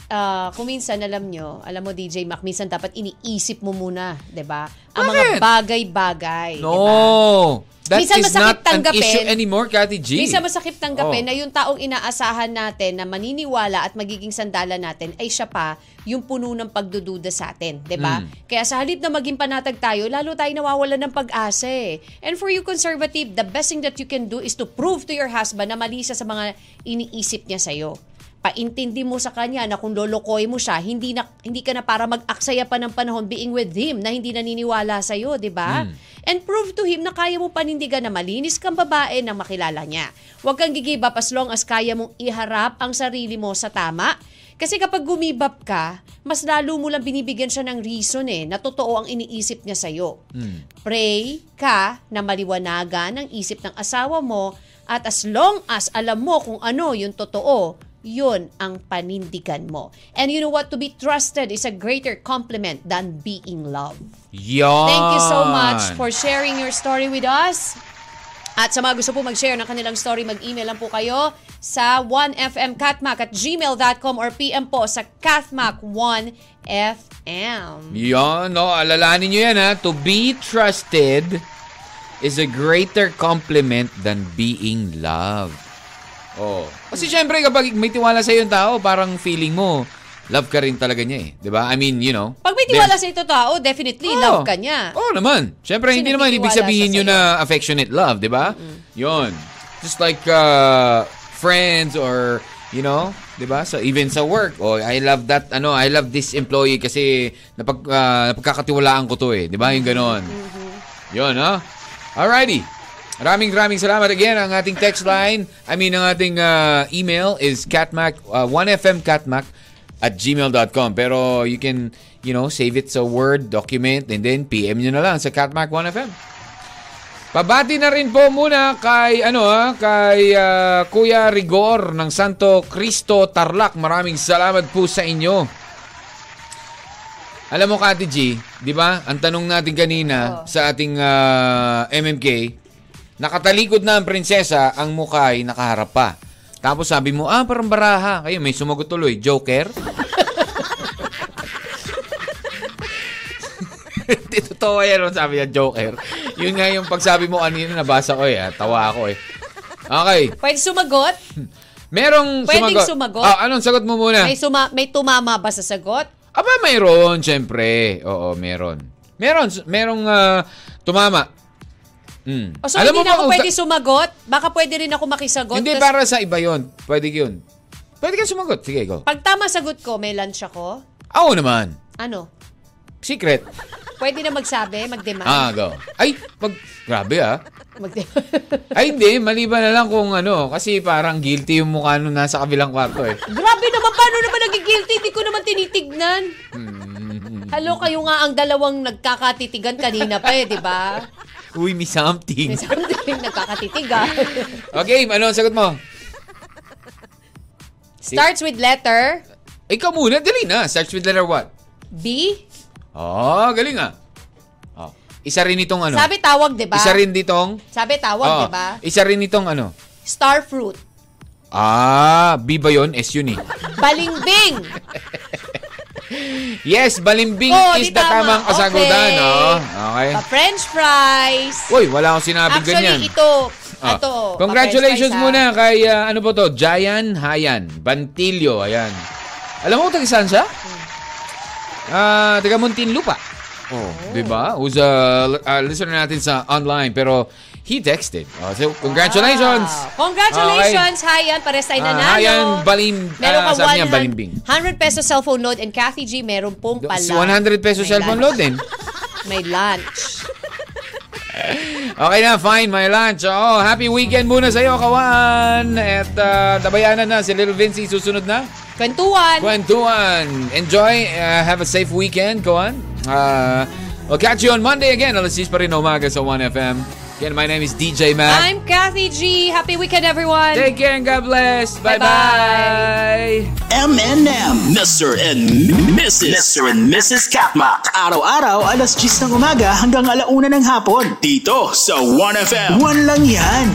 ah, kung minsan, alam nyo, alam mo, DJ Mac, minsan dapat iniisip mo muna, 'di ba Ang Bakit? mga bagay-bagay, No. That Minsan is masakit not an issue anymore, Kati G. Minsan masakit Oh. tanggapin na yung taong inaasahan natin na maniniwala at magiging sandala natin ay siya pa yung puno ng pagdududa sa atin, 'di ba? Mm. Kaya sa halip na maging panatag tayo, lalo tayo nawawalan ng pag-asa eh. And for you conservative, the best thing that you can do is to prove to your husband na mali siya sa mga iniisip niya sa Paintindi mo sa kanya na kung lolokoy mo siya, hindi na hindi ka na para mag-aksaya pa ng panahon being with him na hindi naniniwala sa iyo, 'di ba? And prove to him na kaya mo panindigan na malinis kang babae na makilala niya. Huwag kang gigive up as long as kaya mong iharap ang sarili mo sa tama. Kasi kapag gumibap ka, mas lalo mo lang binibigyan siya ng reason eh, na totoo ang iniisip niya sa'yo. Pray ka na maliwanagan ang isip ng asawa mo at as long as alam mo kung ano yung totoo, yun ang panindigan mo. And you know what? To be trusted is a greater compliment than being loved. Yan. Thank you so much for sharing your story with us. At sa mga gusto po mag-share ng kanilang story, mag-email lang po kayo sa 1fmcatmac at gmail.com or PM po sa catmac1fm. Yan, no. Alalahanin nyo yan, ha. To be trusted is a greater compliment than being loved. Oh. Kasi syempre, kapag may tiwala sa yung tao, parang feeling mo, love ka rin talaga niya eh. 'Di ba? I mean, you know. Pag may tiwala sa ito tao, definitely Oo. love ka niya. Oo naman. Syempre, Kasi hindi naman ibig sabihin yun na affectionate love, di ba? Yun. Just like uh, friends or, you know, di ba? So even sa work, oh, I love that, ano, I love this employee kasi napag, uh, napagkakatiwalaan ko to eh. Di ba? Yung ganon. Yun, ha? Alrighty. Maraming maraming salamat again. Ang ating text line, I mean, ang ating uh, email is catmac, uh, 1fmcatmac at gmail.com. Pero you can, you know, save it sa Word document and then PM nyo na lang sa Catmac 1FM. Pabati na rin po muna kay, ano ha, kay uh, Kuya Rigor ng Santo Cristo Tarlac. Maraming salamat po sa inyo. Alam mo, Kati G, di ba? Ang tanong natin kanina sa ating ah, MMK, nakatalikod na ang prinsesa, ang mukha ay nakaharap pa. Tapos sabi mo, ah, parang baraha. Kayo, may sumagot tuloy, Joker? Hindi totoo yan, sabi niya, Joker. Yun nga yung pagsabi mo kanina, nabasa ko eh. ah. Tawa ako eh. Okay. Pwede sumagot? Merong Pwedeng sumagot. sumagot? Ah, anong sagot mo muna? May, suma- may tumama ba sa sagot? Aba, mayroon, syempre. Oo, meron. Meron, merong ah, tumama. Mm. O so hindi na ako ba- pwede sumagot? Baka pwede rin ako makisagot? Hindi, Tas para sa iba yon Pwede yun. Pwede ka sumagot. Sige, go. Pag tama sagot ko, may lunch ako? Oo naman. Ano? Secret. Pwede na magsabi, mag-demand? Ah, go. Ay, pag... Grabe ah. Mag-demand. Ay, hindi. Maliban na lang kung ano. Kasi parang guilty yung mukha nung nasa kabilang kwarto eh. Grabe naman, paano naman naging guilty? Hindi ko naman tinitignan. Halo, kayo nga ang dalawang nagkakatitigan kanina pa eh, di ba? Uy, may something. May something nagkakatitigan. Okay, ano ang sagot mo? Starts with letter Ikaw muna, dali na. Starts with letter what? B. Oh, galing ah. Oh. Isa rin itong ano. Sabi tawag, di ba? Isa rin ditong... Sabi tawag, Oo. di ba? Isa rin itong ano. Star fruit. Ah, B ba yun? S yun eh. Balingbing. Yes, balimbing Oh, is the tama. tamang kasagutan. Okay. Oh, okay. Pa-french fries. Uy, wala akong sinabing Actually, ganyan. ito. Ah, Ito. Congratulations fries, muna kay, ah, ano po to, Jayan Hayan, Bantilio, ayan. Alam mo kung taga saan siya? Ah, taga Muntinlupa. Oh, di ba? Who's a uh, listener natin sa online, pero he texted. Oh, so, congratulations! Wow. Congratulations, Hayan. Pares tayo Ah, nanalo. Hayan, balim, Meron ah, ka sabi niya, 100 balimbing. 100 pesos cellphone load and Kathy G meron pong pala. 100 pesos May cellphone load lunch. din. May lunch. Okay na, fine, my lunch. Oh, happy weekend muna sa'yo, kawan. At uh, tabayanan na si Little Vinci susunod na. Kwentuhan. Kwentuhan. Enjoy. Uh, have a safe weekend, kawan. Uh, we'll catch you on Monday again. Alas 6 pa rin na umaga sa 1FM. Again, my name is DJ Matt. I'm Kathy G. Happy weekend, everyone. Take care and God bless. Bye-bye. M&M. Mr. and Mrs. Mr. and Mrs. Katmak. Araw-araw, alas 10 ng umaga hanggang alauna ng hapon. Dito sa 1FM. One lang yan.